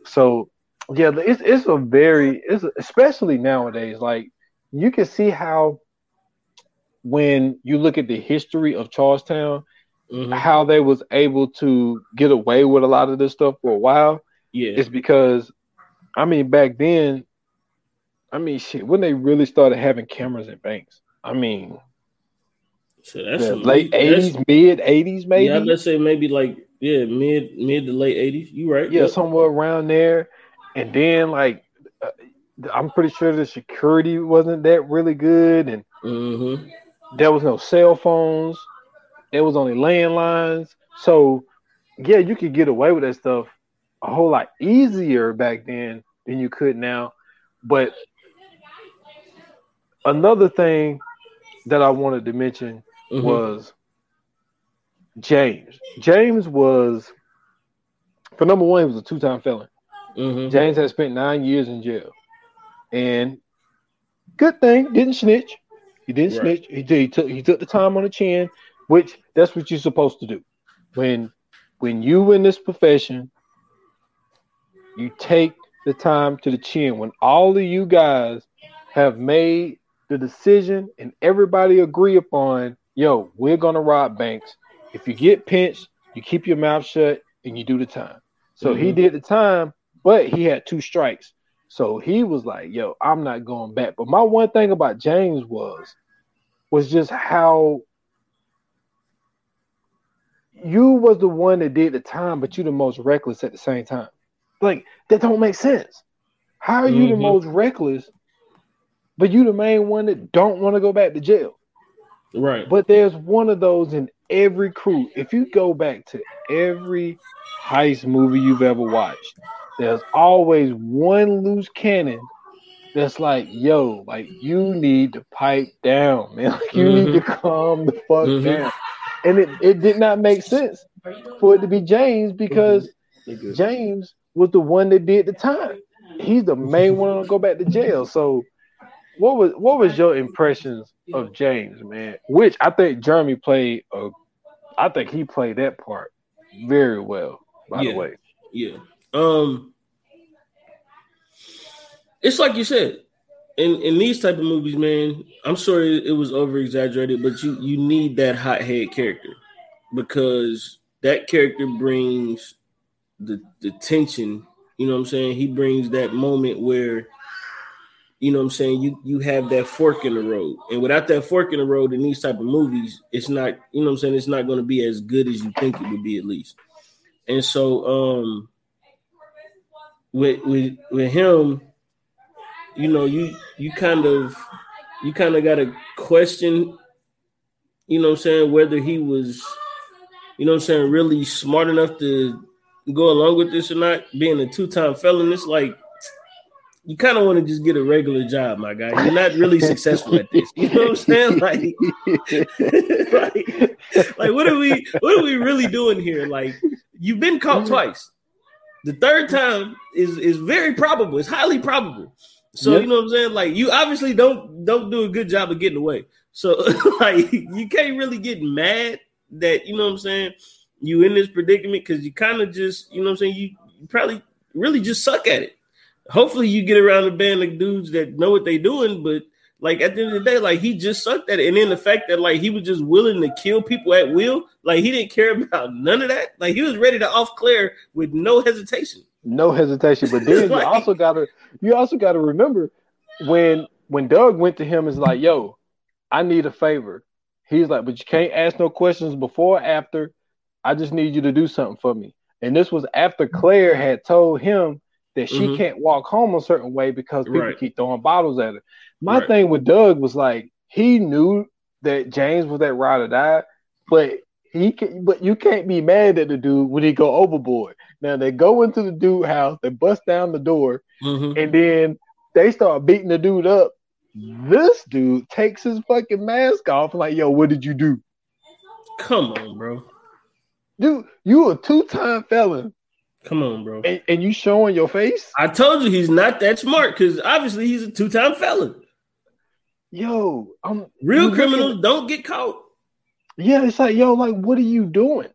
So yeah, it's it's a very it's especially nowadays. Like you can see how when you look at the history of Charlestown, mm-hmm. how they was able to get away with a lot of this stuff for a while. Yeah, it's because I mean back then, I mean shit, when they really started having cameras in banks. I mean, so that's late eighties, mid eighties, maybe. Yeah, let's say maybe like yeah, mid mid to late eighties. You right? Yeah, yep. somewhere around there. And then like, uh, I'm pretty sure the security wasn't that really good, and mm-hmm. There was no cell phones. It was only landlines. So yeah, you could get away with that stuff a whole lot easier back then than you could now. But another thing that I wanted to mention mm-hmm. was James. James was, for number one, he was a two time felon. Mm-hmm. James had spent nine years in jail. And good thing, didn't snitch. He didn't right. snitch. He, he, took he took the time on the chin which that's what you're supposed to do. When when you in this profession, you take the time to the chin. When all of you guys have made the decision and everybody agree upon, yo, we're gonna rob banks. If you get pinched, you keep your mouth shut and you do the time. So mm-hmm. he did the time, but he had two strikes. So he was like, yo, I'm not going back. But my one thing about James was was just how you was the one that did the time, but you the most reckless at the same time. Like that don't make sense. How are you mm-hmm. the most reckless, but you the main one that don't want to go back to jail? Right. But there's one of those in every crew. If you go back to every heist movie you've ever watched, there's always one loose cannon that's like, yo, like you need to pipe down, man. Like you mm-hmm. need to calm the fuck mm-hmm. down and it, it did not make sense for it to be James because James was the one that did the time. He's the main one to go back to jail. So, what was what was your impressions of James, man? Which I think Jeremy played. A, I think he played that part very well. By yeah. the way, yeah. Um, it's like you said in in these type of movies, man, I'm sorry it was over exaggerated, but you you need that hot head character because that character brings the the tension. You know what I'm saying? He brings that moment where you know what I'm saying you you have that fork in the road, and without that fork in the road in these type of movies, it's not you know what I'm saying. It's not going to be as good as you think it would be at least. And so, um, with with with him you know, you you kind of you kind of got to question, you know I'm saying, whether he was, you know I'm saying, really smart enough to go along with this or not. Being a two-time felon, it's like you kind of want to just get a regular job, my guy. You're not really successful at this. You know what I'm saying? Like, like, like, what are we what are we really doing here? Like, you've been caught mm-hmm. twice. The third time is is very probable. It's highly probable. So yep. you know what I'm saying? Like you obviously don't don't do a good job of getting away. So like you can't really get mad that you know what I'm saying you in this predicament because you kind of just you know what I'm saying you, you probably really just suck at it. Hopefully you get around a band of dudes that know what they're doing, but like at the end of the day, like he just sucked at it. And then the fact that like he was just willing to kill people at will, like he didn't care about none of that. Like he was ready to off Claire with no hesitation. no hesitation. But then you also gotta you also gotta remember when when Doug went to him is like, yo, I need a favor. He's like, but you can't ask no questions before or after. I just need you to do something for me. And this was after Claire had told him that she mm-hmm. can't walk home a certain way because people right. keep throwing bottles at her. My right. thing with Doug was like he knew that James was that ride or die, but he can, but you can't be mad at the dude when he go overboard. Now they go into the dude house, they bust down the door, mm-hmm. and then they start beating the dude up. This dude takes his fucking mask off, like, yo, what did you do? Come on, bro. Dude, you a two-time felon. Come on, bro. And, and you showing your face? I told you he's not that smart because obviously he's a two-time felon. Yo, I'm real criminals don't get caught. Yeah, it's like, yo, like, what are you doing?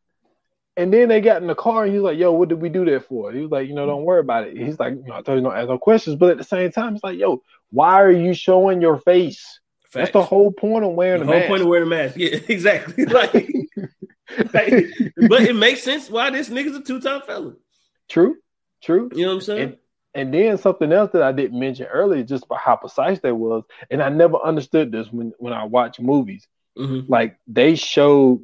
And then they got in the car and he's like, yo, what did we do that for? He was like, you know, don't worry about it. He's like, I told you don't ask no questions. But at the same time, it's like, yo, why are you showing your face? Facts. That's the whole point of wearing the, the whole mask. point of wearing a mask. Yeah, exactly. Like, like, but it makes sense why this nigga's a two-time felon. True, true. You know what I'm saying? And, and then something else that I didn't mention earlier, just about how precise they was, and I never understood this when when I watch movies. Mm-hmm. Like they showed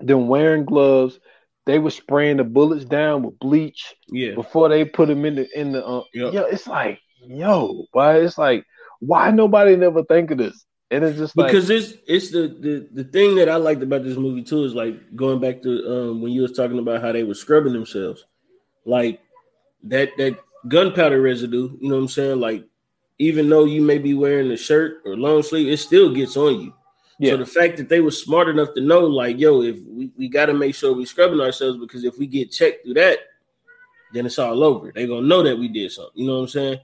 them wearing gloves. They were spraying the bullets down with bleach. Yeah. Before they put them in the in the uh, yep. yeah, it's like yo, why it's like why nobody never think of this? And it's just like, because it's it's the, the the thing that I liked about this movie too is like going back to um, when you was talking about how they were scrubbing themselves, like that that gunpowder residue. You know what I'm saying? Like even though you may be wearing a shirt or long sleeve, it still gets on you. Yeah. So the fact that they were smart enough to know, like, yo, if we, we got to make sure we scrubbing ourselves because if we get checked through that, then it's all over. They gonna know that we did something. You know what I'm saying?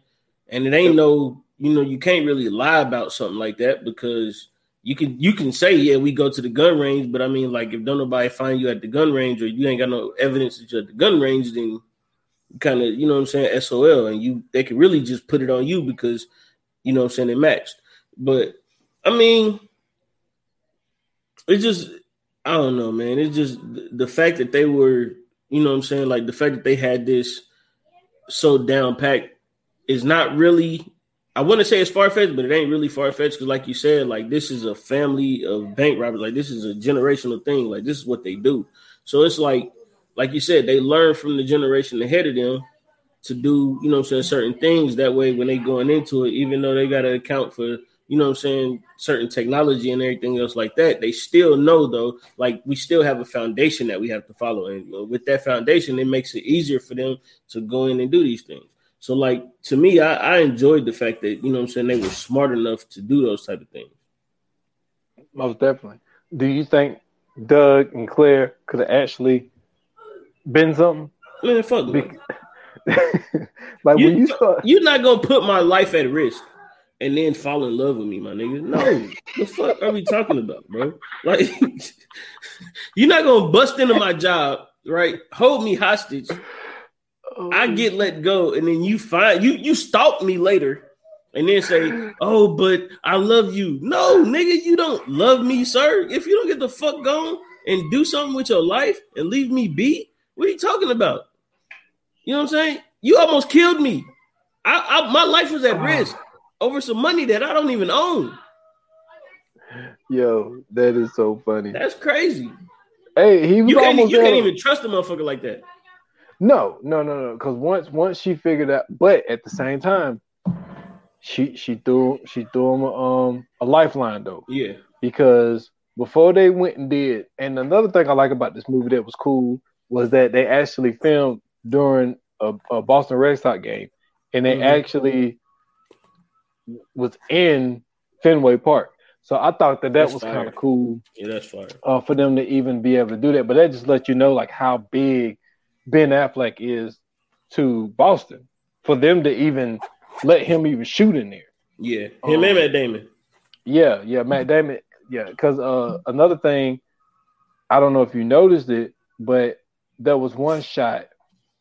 And it ain't no, you know, you can't really lie about something like that because you can you can say, yeah, we go to the gun range, but I mean, like, if don't nobody find you at the gun range or you ain't got no evidence that you're at the gun range, then kind of, you know what I'm saying, SOL, and you they can really just put it on you because you know what I'm saying it matched. But I mean, it just I don't know, man. It's just the fact that they were, you know what I'm saying, like the fact that they had this so down packed is not really I wouldn't say it's far fetched, but it ain't really far fetched because, like you said, like this is a family of bank robbers. Like this is a generational thing. Like this is what they do. So it's like, like you said, they learn from the generation ahead of them to do, you know, I'm saying certain things. That way, when they going into it, even though they got to account for you know I'm saying, certain technology and everything else like that, they still know though, like we still have a foundation that we have to follow. And with that foundation, it makes it easier for them to go in and do these things. So like to me, I, I enjoyed the fact that, you know what I'm saying, they were smart enough to do those type of things. Most definitely. Do you think Doug and Claire could have actually been something? Man, fuck Be- like you, when you start, you're not gonna put my life at risk and then fall in love with me, my nigga. No, the fuck are we talking about, bro? Like, you're not gonna bust into my job, right? Hold me hostage. I oh. get let go, and then you find you you stalk me later, and then say, "Oh, but I love you." No, nigga, you don't love me, sir. If you don't get the fuck gone and do something with your life and leave me be, what are you talking about? You know what I'm saying? You almost killed me. I, I my life was at ah. risk over some money that I don't even own. Yo, that is so funny. That's crazy. Hey, he was you can't, you can't even trust a motherfucker like that. No, no, no, no. Because once once she figured out, but at the same time, she she threw she threw him a, um a lifeline though. Yeah. Because before they went and did, and another thing I like about this movie that was cool was that they actually filmed during a, a Boston Red Sox game, and they mm-hmm. actually was in Fenway Park. So I thought that that that's was kind of cool. Yeah, that's fine. Uh, for them to even be able to do that, but that just let you know like how big Ben Affleck is to Boston for them to even let him even shoot in there. Yeah, him um, and Matt Damon. Yeah, yeah, Matt Damon. Yeah, because uh, another thing, I don't know if you noticed it, but there was one shot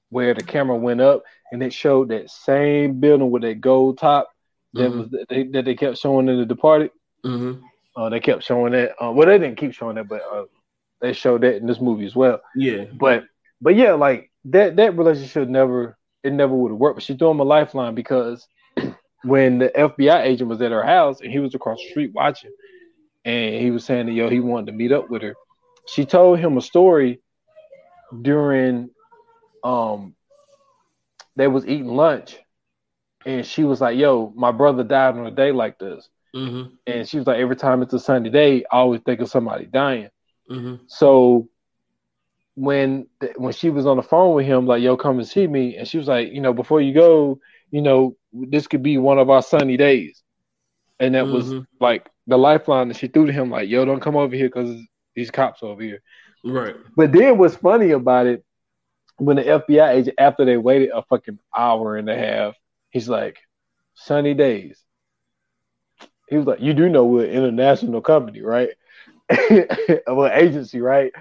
where the camera went up and it showed that same building with that gold top that mm-hmm. was they, that they kept showing in The Departed. Mm-hmm. Uh, they kept showing that. Uh, well, they didn't keep showing that, but uh, they showed that in this movie as well. Yeah. But but yeah, like that that relationship never it never would have worked. But she threw him a lifeline because when the FBI agent was at her house and he was across the street watching, and he was saying that yo he wanted to meet up with her, she told him a story during um they was eating lunch, and she was like, "Yo, my brother died on a day like this." Mm-hmm. And she was like, every time it's a sunny day, I always think of somebody dying. Mm-hmm. So when when she was on the phone with him, like, yo, come and see me, and she was like, you know, before you go, you know, this could be one of our sunny days. And that was Mhm. like the lifeline that she threw to him, like, yo, don't come over here because these cops over here. Right. But then what's funny about it, when the FBI agent, after they waited a fucking hour and a half, he's like, sunny days. He was like, you do know we're an international company, right? well, agency, right?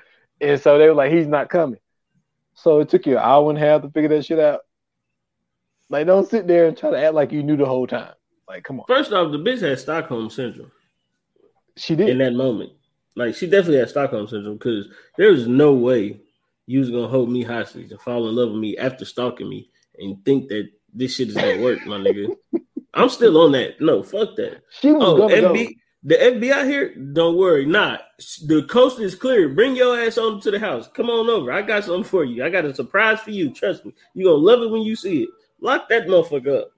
And so they were like, he's not coming. So it took you an hour and a half to figure that shit out. Like, don't sit there and try to act like you knew the whole time. Like, come on. First off, the bitch had Stockholm syndrome She did in that moment. Like she definitely had Stockholm syndrome because there was no way you was gonna hold me hostage and fall in love with me after stalking me and think that this shit is gonna work, my nigga. I'm still on that. No, fuck that. She was Oh, gonna go. The FBI here, don't worry. Nah, the coast is clear. Bring your ass on to the house. Come on over. I got something for you. I got a surprise for you. Trust me. You gonna love it when you see it. Lock that motherfucker up.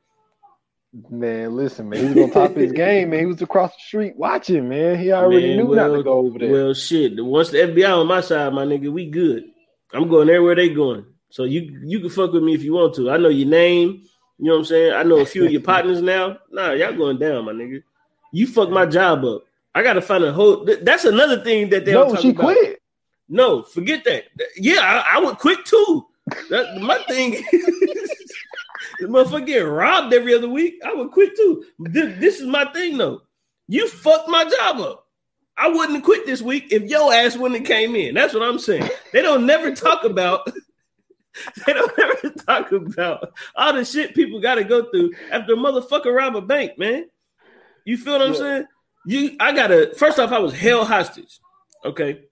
Man, listen, man, he was on top of his game, man. He was across the street watching, man. He already Man, knew not well- to go over there. Well, shit. Once the FBI on my side, my nigga, we good. I'm going everywhere they going. So you you can fuck with me if you want to. I know your name. You know what I'm saying? I know a few of your partners now. Nah, y'all going down, my nigga. You fuck my job up. I gotta find a whole. That's another thing that they don't no, talk she about. quit. No, forget that. Yeah, I, I would quit too. That, my thing, the motherfucker get robbed every other week. I would quit too. This, this is my thing though. You fucked my job up. I wouldn't have quit this week if your ass wouldn't have came in. That's what I'm saying. They don't never talk about. They don't ever talk about all the shit people got to go through after a motherfucker rob a bank, man. You feel what I'm Yeah. saying? You, I gotta. First off, I was held hostage. Okay,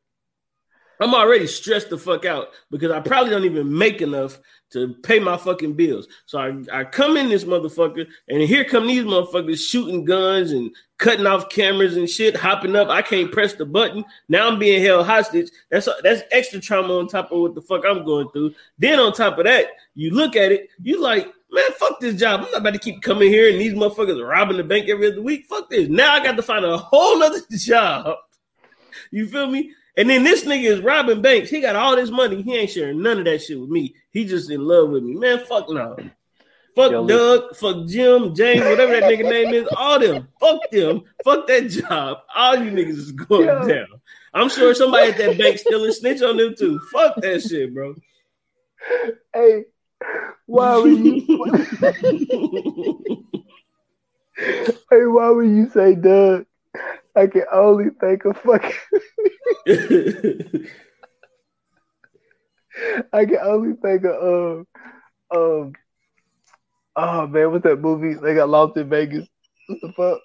I'm already stressed the fuck out because I probably don't even make enough to pay my fucking bills. So I, I come in this motherfucker, and here come these motherfuckers shooting guns and cutting off cameras and shit, hopping up. I can't press the button. Now I'm being held hostage. That's that's extra trauma on top of what the fuck I'm going through. Then on top of that, you look at it, you like, man, fuck this job. I'm not about to keep coming here and these motherfuckers are robbing the bank every other week. Fuck this. Now I got to find a whole other job. You feel me? And then this nigga is robbing banks. He got all this money. He ain't sharing none of that shit with me. He just in love with me. Man, fuck no. Fuck Yo, Doug, fuck Jim, James, whatever that nigga name is. All them. Fuck them. Fuck that job. All you niggas is going Yo. down. I'm sure somebody at that bank still a snitch on them too. Fuck that shit, bro. Hey, why would you? hey, why would you say Doug? I can only think of fucking. I can only think of um um. Oh man, what's that movie? They got lost in Vegas. What the fuck?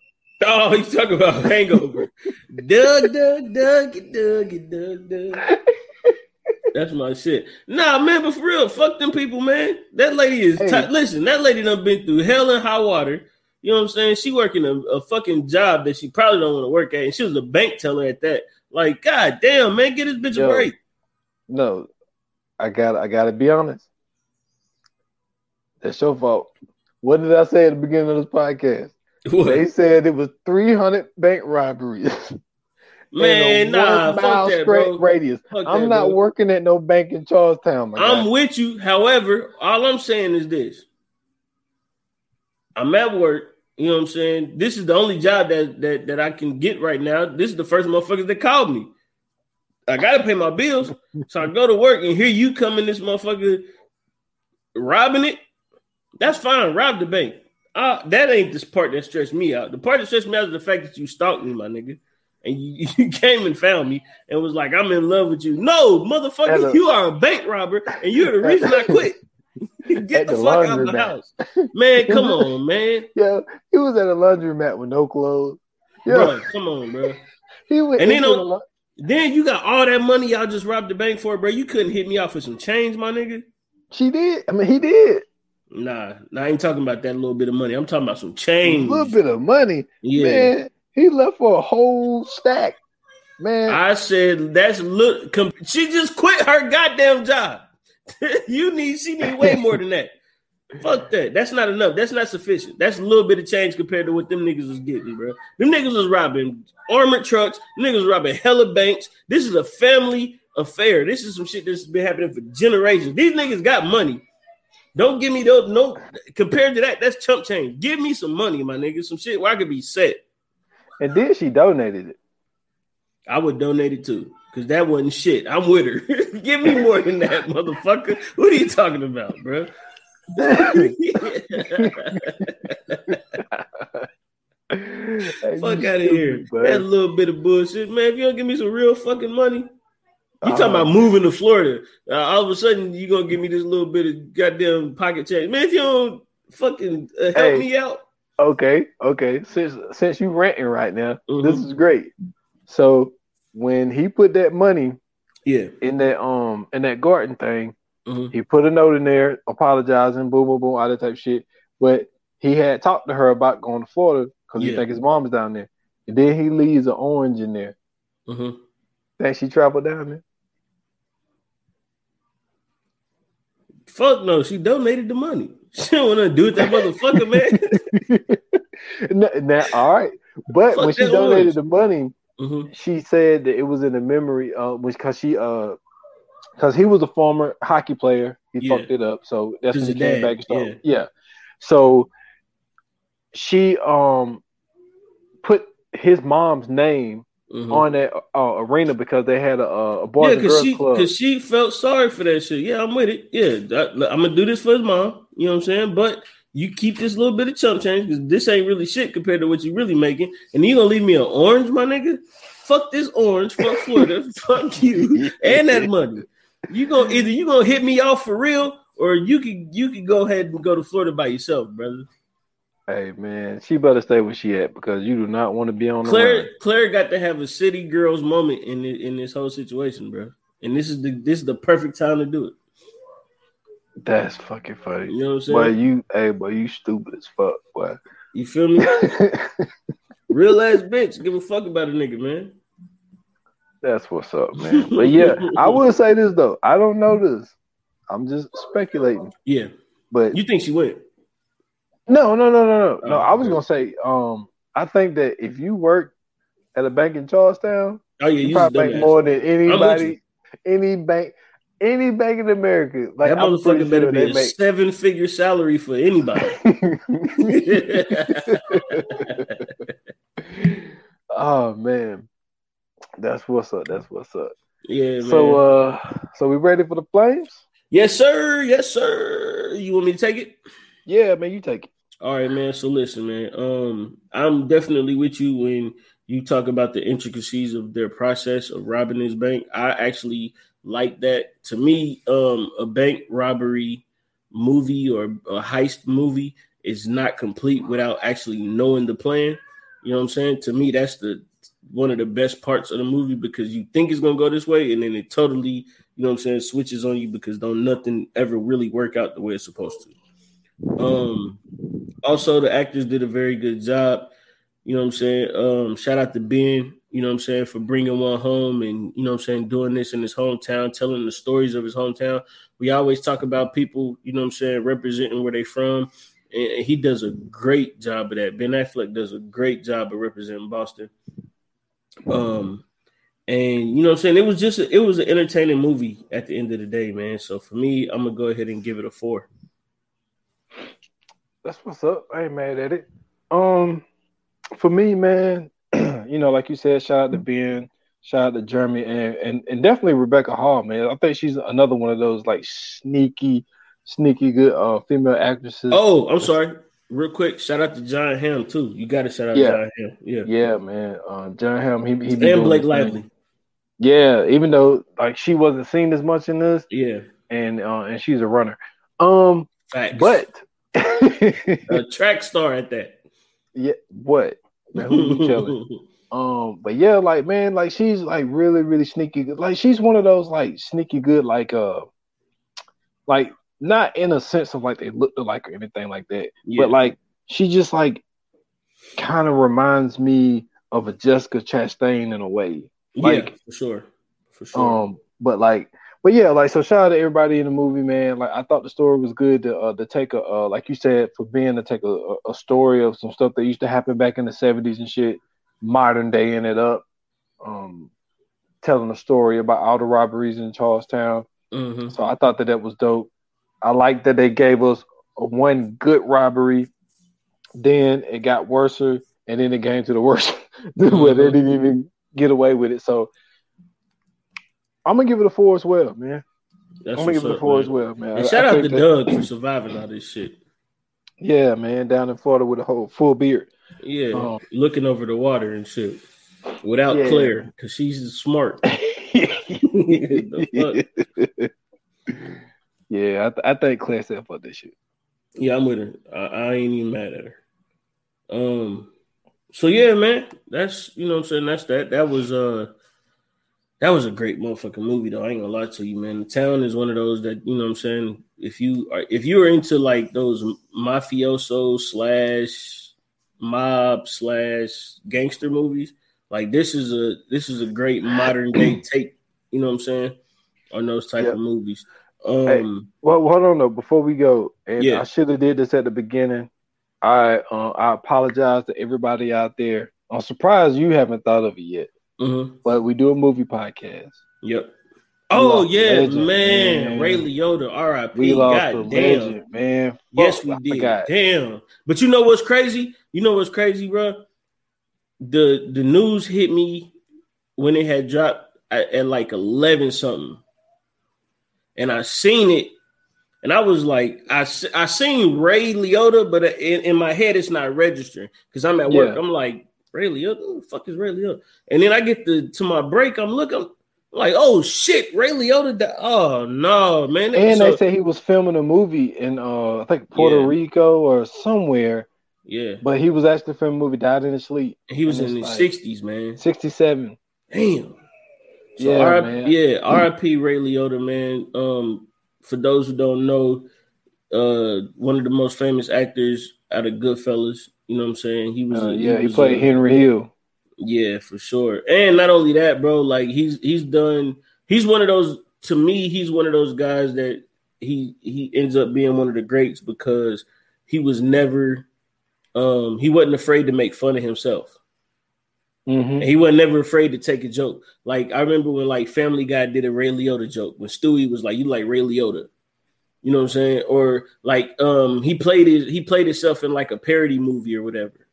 oh, you talking about hangover. Doug, Doug, Doug, Doug, Doug, Doug. That's my shit. Nah, man, but for real, fuck them people, man. That lady is. Hey. ti- Listen, that lady done been through hell and high water. You know what I'm saying? She working a, a fucking job that she probably don't want to work at, and she was a bank teller at that. Like, god damn, man, get this bitch Yo. a break. No, I got I gotta be honest. That's your fault. What did I say at the beginning of this podcast? What? They said it was 300 bank robberies. Man, a nah, fuck that, bro. radius. Fuck I'm that, not bro. working at no bank in Charlestown, I'm guy. with you. However, all I'm saying is this. I'm at work. You know what I'm saying? This is the only job that that, that I can get right now. This is the first motherfuckers that called me. I gotta pay my bills. So I go to work and here you come in this motherfucker robbing it. That's fine. Rob the bank. Uh, that ain't this part that stressed me out. The part that stressed me out is the fact that you stalked me, my nigga. And you, you came and found me and was like, I'm in love with you. No, motherfucker, you are a bank robber and you're the reason I quit. Get the, the fuck out of the house. Man, come on, man. Yeah, he was at a laundromat with no clothes. Yeah, Bro, come on, bro. he went. And then on- Then you got all that money y'all just robbed the bank for, bro. You couldn't hit me off with some change, my nigga. she did. I mean, he did. Nah, nah, I ain't talking about that little bit of money. I'm talking about some change. A little bit of money, yeah. man. He left for a whole stack, man. I said that's look. Com- she just quit her goddamn job. you need. She need way more than that. Fuck that. That's not enough. That's not sufficient. That's a little bit of change compared to what them niggas was getting, bro. Them niggas was robbing armored trucks. Niggas was robbing hella banks. This is a family affair. This is some shit that's been happening for generations. These niggas got money. Don't give me those. No, compared to that, that's chump change. Give me some money, my nigga. Some shit where I could be set. And then she donated it. I would donate it too, because that wasn't shit. I'm with her. Give me more than that, motherfucker. What are you talking about, bro? Fuck out of here. That little bit of bullshit, man. If you don't give me some real fucking money, you talking Uh-huh. about moving to Florida? Uh, all of a sudden, you gonna give me this little bit of goddamn pocket change, man. If you don't fucking uh, help Hey. me out, Okay, okay. Since since you renting right now, Mhm. this is great. So when he put that money yeah, in that um in that garden thing, Mhm. he put a note in there apologizing, boom, boom, boom, all that type of shit. But he had talked to her about going to Florida because he think his mom's down there. And then he leaves an orange in there. Mhm. That she traveled down there. Fuck no. She donated the money. She don't want to do with that motherfucker, man. now, now, all right. But Fuck when she donated orange. the money, Mhm. she said that it was in the memory of because she uh because he was a former hockey player. He Yeah. fucked it up. So that's when he came dad, back and started. yeah. Yeah. So she um put his mom's name Mhm. on that uh, arena because they had a, a Yeah, boys and because girls she club. because she felt sorry for that shit. Yeah, I'm with it. Yeah, that- I'm gonna do this for his mom. You know what I'm saying? But you keep this little bit of chump change because this ain't really shit compared to what you're really making. And you gonna leave me an orange, my nigga? Fuck this orange. Fuck Florida. fuck you and that money. You gonna either you gonna hit me off for real, or you can you can go ahead and go to Florida by yourself, brother. Hey man, she better stay where she at because you do not want to be on the Claire run. Claire got to have a city girls moment in the, in this whole situation, bro. And this is the this is the perfect time to do it. That's fucking funny. You know what I'm saying? Boy, you hey boy, you stupid as fuck, boy. You feel me? Real ass bitch. Give a fuck about a nigga, man. That's what's up, man. But yeah, I will say this though. I don't know this. I'm just speculating. Yeah. But You think she went? No, no, no, no, no. No, Oh, I was gonna say, um, I think that if you work at a bank in Charlestown, Oh yeah, you you probably make more than anybody, any bank, any bank in America. Like that motherfucker better be a make. seven figure salary for anybody. oh man, that's what's up. That's what's up. yeah, man. So, uh, so we ready for the flames? yes, sir. Yes, sir. You want me to take it? Yeah, man, you take it. All right, man. So listen, man. Um, I'm definitely with you when you talk about the intricacies of their process of robbing this bank. I actually like that. To me, um, a bank robbery movie or a heist movie is not complete without actually knowing the plan. You know what I'm saying? To me, that's the one of the best parts of the movie because you think it's gonna go this way, and then it totally, you know what I'm saying, switches on you because don't nothing ever really work out the way it's supposed to. Um, also the actors did a very good job. You know what I'm saying? Um, shout out to Ben, you know what I'm saying, for bringing one home and, you know what I'm saying, doing this in his hometown, telling the stories of his hometown. We always talk about people, you know what I'm saying, representing where they from. And he does a great job of that. Ben Affleck does a great job of representing Boston. Um, and you know what I'm saying? It was just a, it was an entertaining movie at the end of the day, man. So for me, I'm gonna go ahead and give it a four. That's what's up. I ain't mad at it. Um, for me, man, you know, like you said, shout out to Ben, shout out to Jeremy, and and, and definitely Rebecca Hall, man. I think she's another one of those like sneaky, sneaky good uh female actresses. Oh, I'm sorry. Real quick, shout out to Jon Hamm too. You got to shout out Yeah. Jon Hamm. Yeah, yeah, man. Uh, Jon Hamm, he he and Blake. Lively. Yeah, even though like she wasn't seen as much in this, Yeah, and uh, and she's a runner. Um, facts. but a track star at that. yeah, what? Man, who? Um, but yeah, like man, like she's like really, really sneaky. good. Like she's one of those like sneaky good, like uh, like not in a sense of like they looked alike or anything like that, Yeah. but like she just like kind of reminds me of a Jessica Chastain in a way. yeah, like- for sure, for sure. Um, but like, but yeah, like so. Shout out to everybody in the movie, man. Like I thought the story was good to uh, to take a uh, like you said for being to take a, a, story of some stuff that used to happen back in the seventies and shit, modern day in it up. Um, telling a story about all the robberies in Charlestown. hmm So I thought that that was dope. I like that they gave us one good robbery, then it got worse, and then it came to the worst where they didn't even get away with it. So I'm gonna give it a four as well, man. That's I'm gonna give it a four man. as well, man. And shout I out to that- Doug for surviving all this shit. Yeah, man, down in Florida with a whole full beard. Yeah, Oh. looking over the water and shit without Yeah. Claire because she's smart. Yeah, I, th- I think Claire said fuck this shit. Yeah, I'm with her. I, I ain't even mad at her. Um, so yeah, man, that's you know what I'm saying. That's that. That was uh, that was a great motherfucking movie though. I ain't gonna lie to you, man. The Town is one of those that you know what I'm saying. If you are if you are into like those mafioso slash mob slash gangster movies, like this is a this is a great modern day take. You know what I'm saying on those type Yeah. of movies. Um, Well, hold on though. Before we go, and Yeah. I should have did this at the beginning. I uh, I apologize to everybody out there. I'm surprised you haven't thought of it yet. Mhm. But we do a movie podcast. Yep. Oh yeah, legend, man. man. Ray Liotta, R.I.P. We lost God a damn. legend, man. Yes, we I did. forgot. Damn. But you know what's crazy? You know what's crazy, bro? The the news hit me when it had dropped at, at like eleven something, and I seen it, and I was like, I I seen Ray Liotta, but in, in my head it's not registering because I'm at work. Yeah. I'm like Ray Liotta, who the fuck is Ray Liotta? And then I get the to my break. I'm looking. Like, oh shit, Ray Liotta. Di- oh no, man. And So- they say he was filming a movie in uh I think Puerto Yeah. Rico or somewhere, yeah, but he was actually filming a movie, died in his sleep. he was in his like- sixties, man. Sixty seven. Damn. So Yeah, R- man. yeah, R.I.P. Ray Liotta, man. Um, for those who don't know, uh, one of the most famous actors out of Goodfellas. You know what I'm saying? He was. Uh, yeah, he was, played uh, Henry Hill. Yeah, for sure. And not only that, bro, like he's he's done he's one of those to me, he's one of those guys that he he ends up being one of the greats because he was never um he wasn't afraid to make fun of himself. hmm He wasn't never afraid to take a joke. Like I remember when like Family Guy did a Ray Liotta joke when Stewie was like, "You like Ray Liotta," you know what I'm saying? Or like um he played his he played himself in like a parody movie or whatever,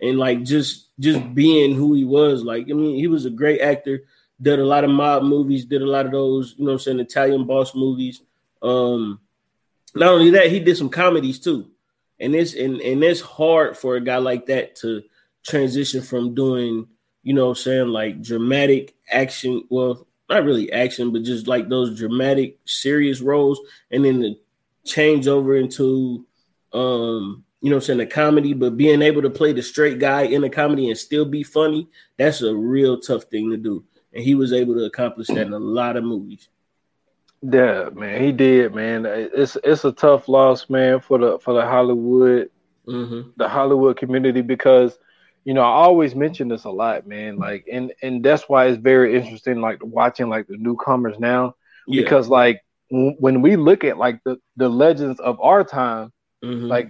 and like just just being who he was. Like I mean, he was a great actor. Did a lot of mob movies. Did a lot of those you know what I'm saying Italian boss movies. Um, not only that, he did some comedies too, and it's and and it's hard for a guy like that to transition from doing you know what I'm saying, like dramatic action. Well, not really action, but just like those dramatic, serious roles, and then the change over into um, you know what I'm saying, the comedy, but being able to play the straight guy in a comedy and still be funny, that's a real tough thing to do. And he was able to accomplish that in a lot of movies. Yeah, man, he did, man. It's it's a tough loss, man, for the for the Hollywood Mm-hmm. the Hollywood community because you know I always mention this a lot, man. Like, and and that's why it's very interesting, like watching like the newcomers now Yeah. because like w- when we look at like the the legends of our time, Mhm. like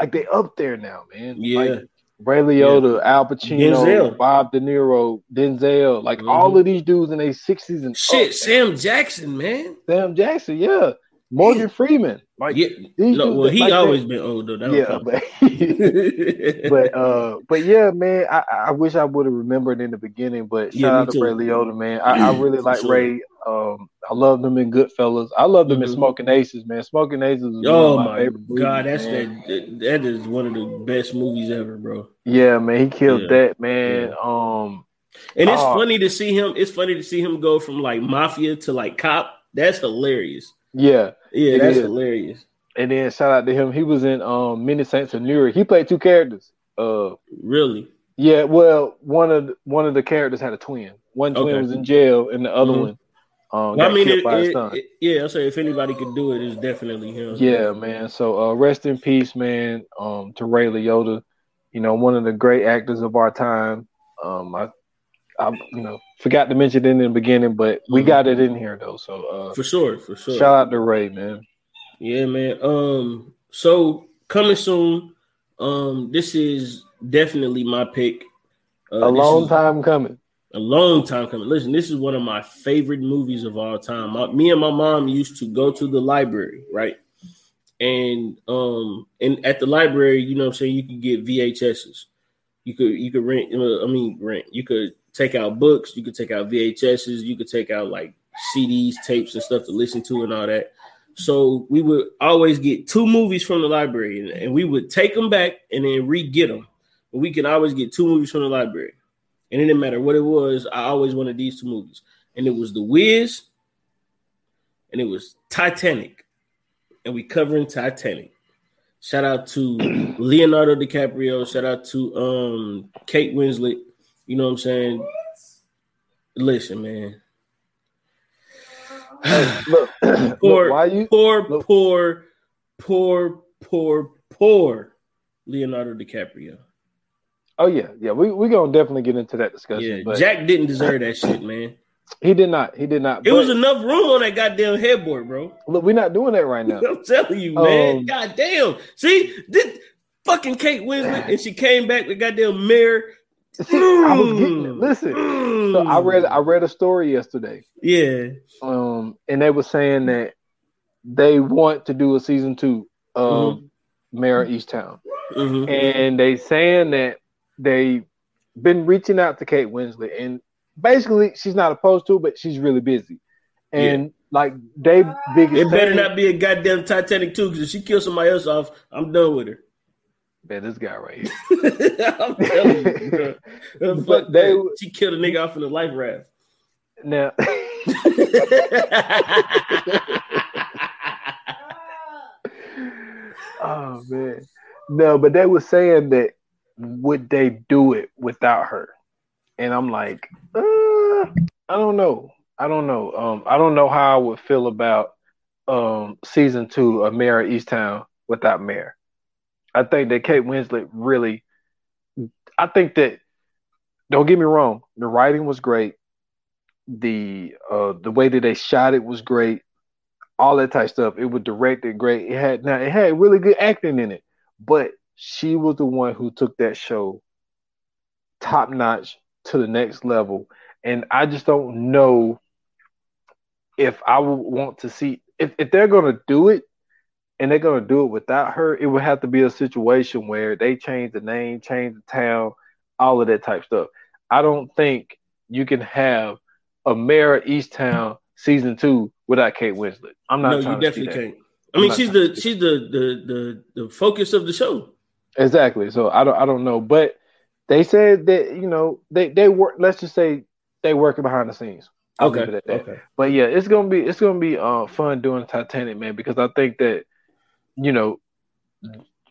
like they up there now, man. yeah. Like, Ray Liotta, Al Pacino, Denzel. Bob De Niro, Denzel, like Mhm. all of these dudes in their sixties and Shit, up, Sam Jackson, man. Sam Jackson, yeah, Morgan Freeman, like Yeah. these No, dudes well, he like always that- been old though. That yeah, but but uh, but yeah, man, I, I wish I would have remembered in the beginning. But shout Yeah, me out to too. Ray Liotta, man. I, I really like sure. Ray. Um, I loved him in Goodfellas. I love him in Mhm. Smoking Aces, man. Smoking Aces. Was Oh one of my favorite movies, god, that's man. that, that is one of the best movies ever, bro. Yeah, man, he killed Yeah. that, man. Um, And it's Oh. funny to see him. It's funny to see him go from like mafia to like cop. That's hilarious. Yeah, Yeah, It that's is. hilarious. and then shout out to him. He was in um Many Saints of Newark. He played two characters. Uh, Really. yeah, well, one of the, one of the characters had a twin. One twin Okay. was in jail, and the other Mhm. one Um, Well, I got mean, killed it, by his it- son. it- yeah, I'll say if anybody could do it, it's definitely him. Yeah, man. So uh, rest in peace, man. Um, to Ray Liotta, you know, one of the great actors of our time. Um, I, I, you know, forgot to mention it in the beginning, but we Mhm. got it in here though. So uh, for sure, for sure. shout out to Ray, man. Yeah, man. Um, so coming soon. Um, this is definitely my pick. Uh, A long is time coming. a long time coming. Listen, this is one of my favorite movies of all time. My, me and my mom used to go to the library, right? And um, and at the library, you know, what I'm saying you could get VHSs. You could you could rent. I mean, rent. You could take out books. You could take out VHSs. You could take out like CDs, tapes, and stuff to listen to and all that. So we would always get two movies from the library, and, and we would take them back and then re-get them. But we could always get two movies from the library, and it didn't matter what it was. I always wanted these two movies, and it was The Wiz, and it was Titanic, and we covering Titanic. Shout out to Leonardo DiCaprio. Shout out to um Kate Winslet. You know what I'm saying? Listen, man. Look, look, Poor- why you? poor, Look. poor, poor, poor, poor Leonardo DiCaprio. Oh yeah, yeah. We we gonna definitely get into that discussion. Yeah, but Jack didn't deserve that shit, man. he did not. He did not. It was enough room on that goddamn headboard, bro. look, we're not doing that right now. I'm telling you, man. Um, God damn. See, this fucking Kate Winslet, and she came back with goddamn mirror. See, I was getting it. Listen, so I read I read a story yesterday. Yeah. um, and they were saying that they want to do a season two of Mare of Easttown, Mhm. and they saying that they've been reaching out to Kate Winslet, and basically she's not opposed to, it, but she's really busy, and like they biggest It better thing- not be a goddamn Titanic too, because if she kills somebody else off, I'm done with her. Man, this guy right here. I'm telling you, bro. But they- she killed a nigga off in the life raft. Now, oh man, no, but they were saying that would they do it without her? And I'm like, uh, I don't know. I don't know. Um, I don't know how I would feel about um season two of Mare of Easttown without Mare. I think that Kate Winslet really. I think that. Don't get me wrong. The writing was great. The uh the way that they shot it was great. All that type of stuff. It was directed great. It had now it had really good acting in it. But she was the one who took that show top notch to the next level. And I just don't know if I would want to see if, if they're gonna do it and they're gonna do it without her, it would have to be a situation where they change the name, change the town, all of that type stuff. I don't think you can have a Mare of Easttown season two without Kate Winslet. I'm not no, you trying to see definitely can't. I mean, she's the she's the, the the the focus of the show. Exactly. So I don't I don't know, but they said that you know they they work. Let's just say they working behind the scenes. I'll Okay. leave it at that. Okay. But yeah, it's gonna be it's gonna be uh fun doing Titanic, man, because I think that you know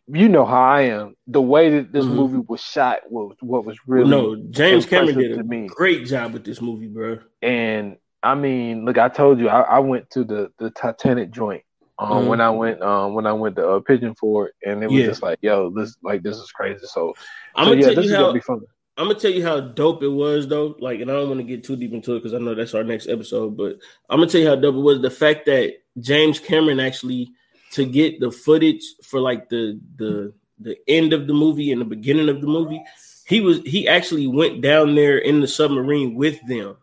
you know how I am. The way that this Mhm. movie was shot was what was really no, James Cameron did a me. great job with this movie, bro. And I mean, look, I told you I, I went to the the Titanic joint um, Mhm. when I went um, when I went to uh, Pigeon Forge, and it was Yeah. just like, yo, this like this is crazy. So, I'm so gonna yeah, tell this you is how gonna be fun. I'm gonna tell you how dope it was though. Like, and I don't want to get too deep into it because I know that's our next episode. But I'm gonna tell you how dope it was. The fact that James Cameron actually to get the footage for like the the the end of the movie and the beginning of the movie, he was he actually went down there in the submarine with them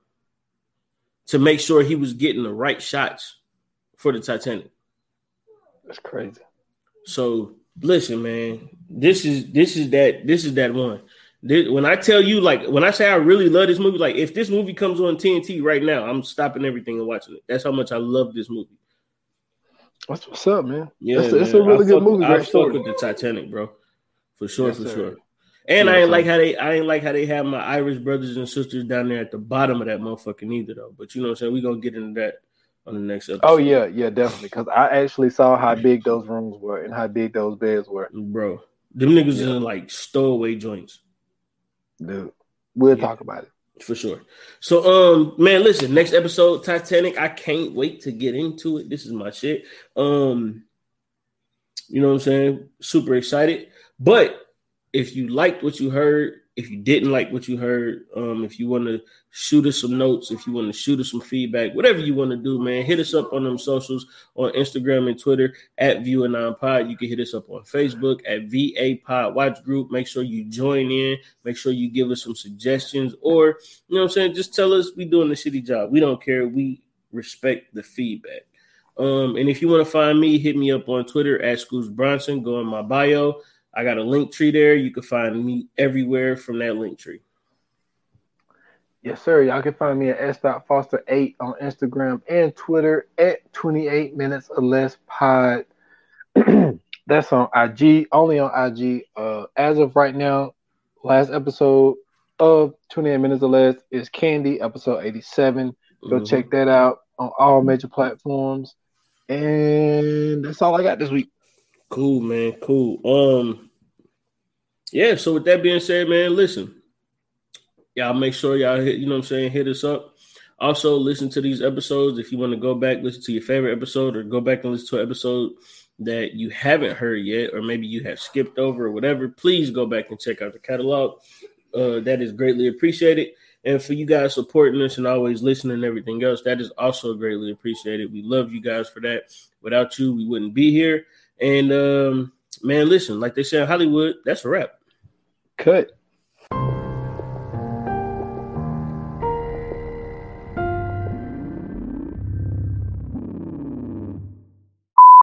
to make sure he was getting the right shots for the Titanic. That's crazy. So listen, man, this is this is that this is that one. This, when I tell you, like, when I say I really love this movie, like, if this movie comes on TNT right now, I'm stopping everything and watching it. That's how much I love this movie. That's what's up, man. Yeah, it's, it's man. a really I good fuck- movie. I fuck with the Titanic, bro, for sure, Yes, for sir. sure. And Yeah, I ain't like how they, I ain't like how they have my Irish brothers and sisters down there at the bottom of that motherfucking either, though. But you know what I'm saying? We gonna get into that on the next episode. Oh yeah, yeah, definitely. Because I actually saw how big those rooms were and how big those beds were. bro, them niggas Yeah. in like stowaway joints. Dude, we'll Yeah. talk about it. For sure. So, um, man, listen, next episode, Titanic. I can't wait to get into it. This is my shit. Um, you know what I'm saying? Super excited. But if you liked what you heard, if you didn't like what you heard, um, if you want to shoot us some notes, if you want to shoot us some feedback, whatever you want to do, man, hit us up on them socials on Instagram and Twitter at View and Pod. You can hit us up on Facebook at VA Pod Watch Group. Make sure you join in. Make sure you give us some suggestions, or you know what I'm saying. Just tell us we doing the shitty job. We don't care. We respect the feedback. Um, and if you want to find me, hit me up on Twitter at Scoots Bronson. Go in my bio. I got a link tree there. You can find me everywhere from that link tree. Yes, sir. Y'all can find me at s.foster8 on Instagram and Twitter at 28 minutes or less pod. That's on IG, only on IG. Uh, as of right now, last episode of 28 minutes or less is Candy, episode 87. Go mm-hmm. check that out on all major platforms. And that's all I got this week. Cool, man. Cool. Um, yeah. So with that being said, man, listen, y'all make sure y'all hit. You know what I'm saying? Hit us up. Also, listen to these episodes. If you want to go back, listen to your favorite episode, or go back and listen to an episode that you haven't heard yet, or maybe you have skipped over or whatever. Please go back and check out the catalog. Uh, that is greatly appreciated. And for you guys supporting us and always listening and everything else, that is also greatly appreciated. We love you guys for that. Without you, we wouldn't be here. And um, man, listen, like they say in Hollywood, that's a wrap. Cut.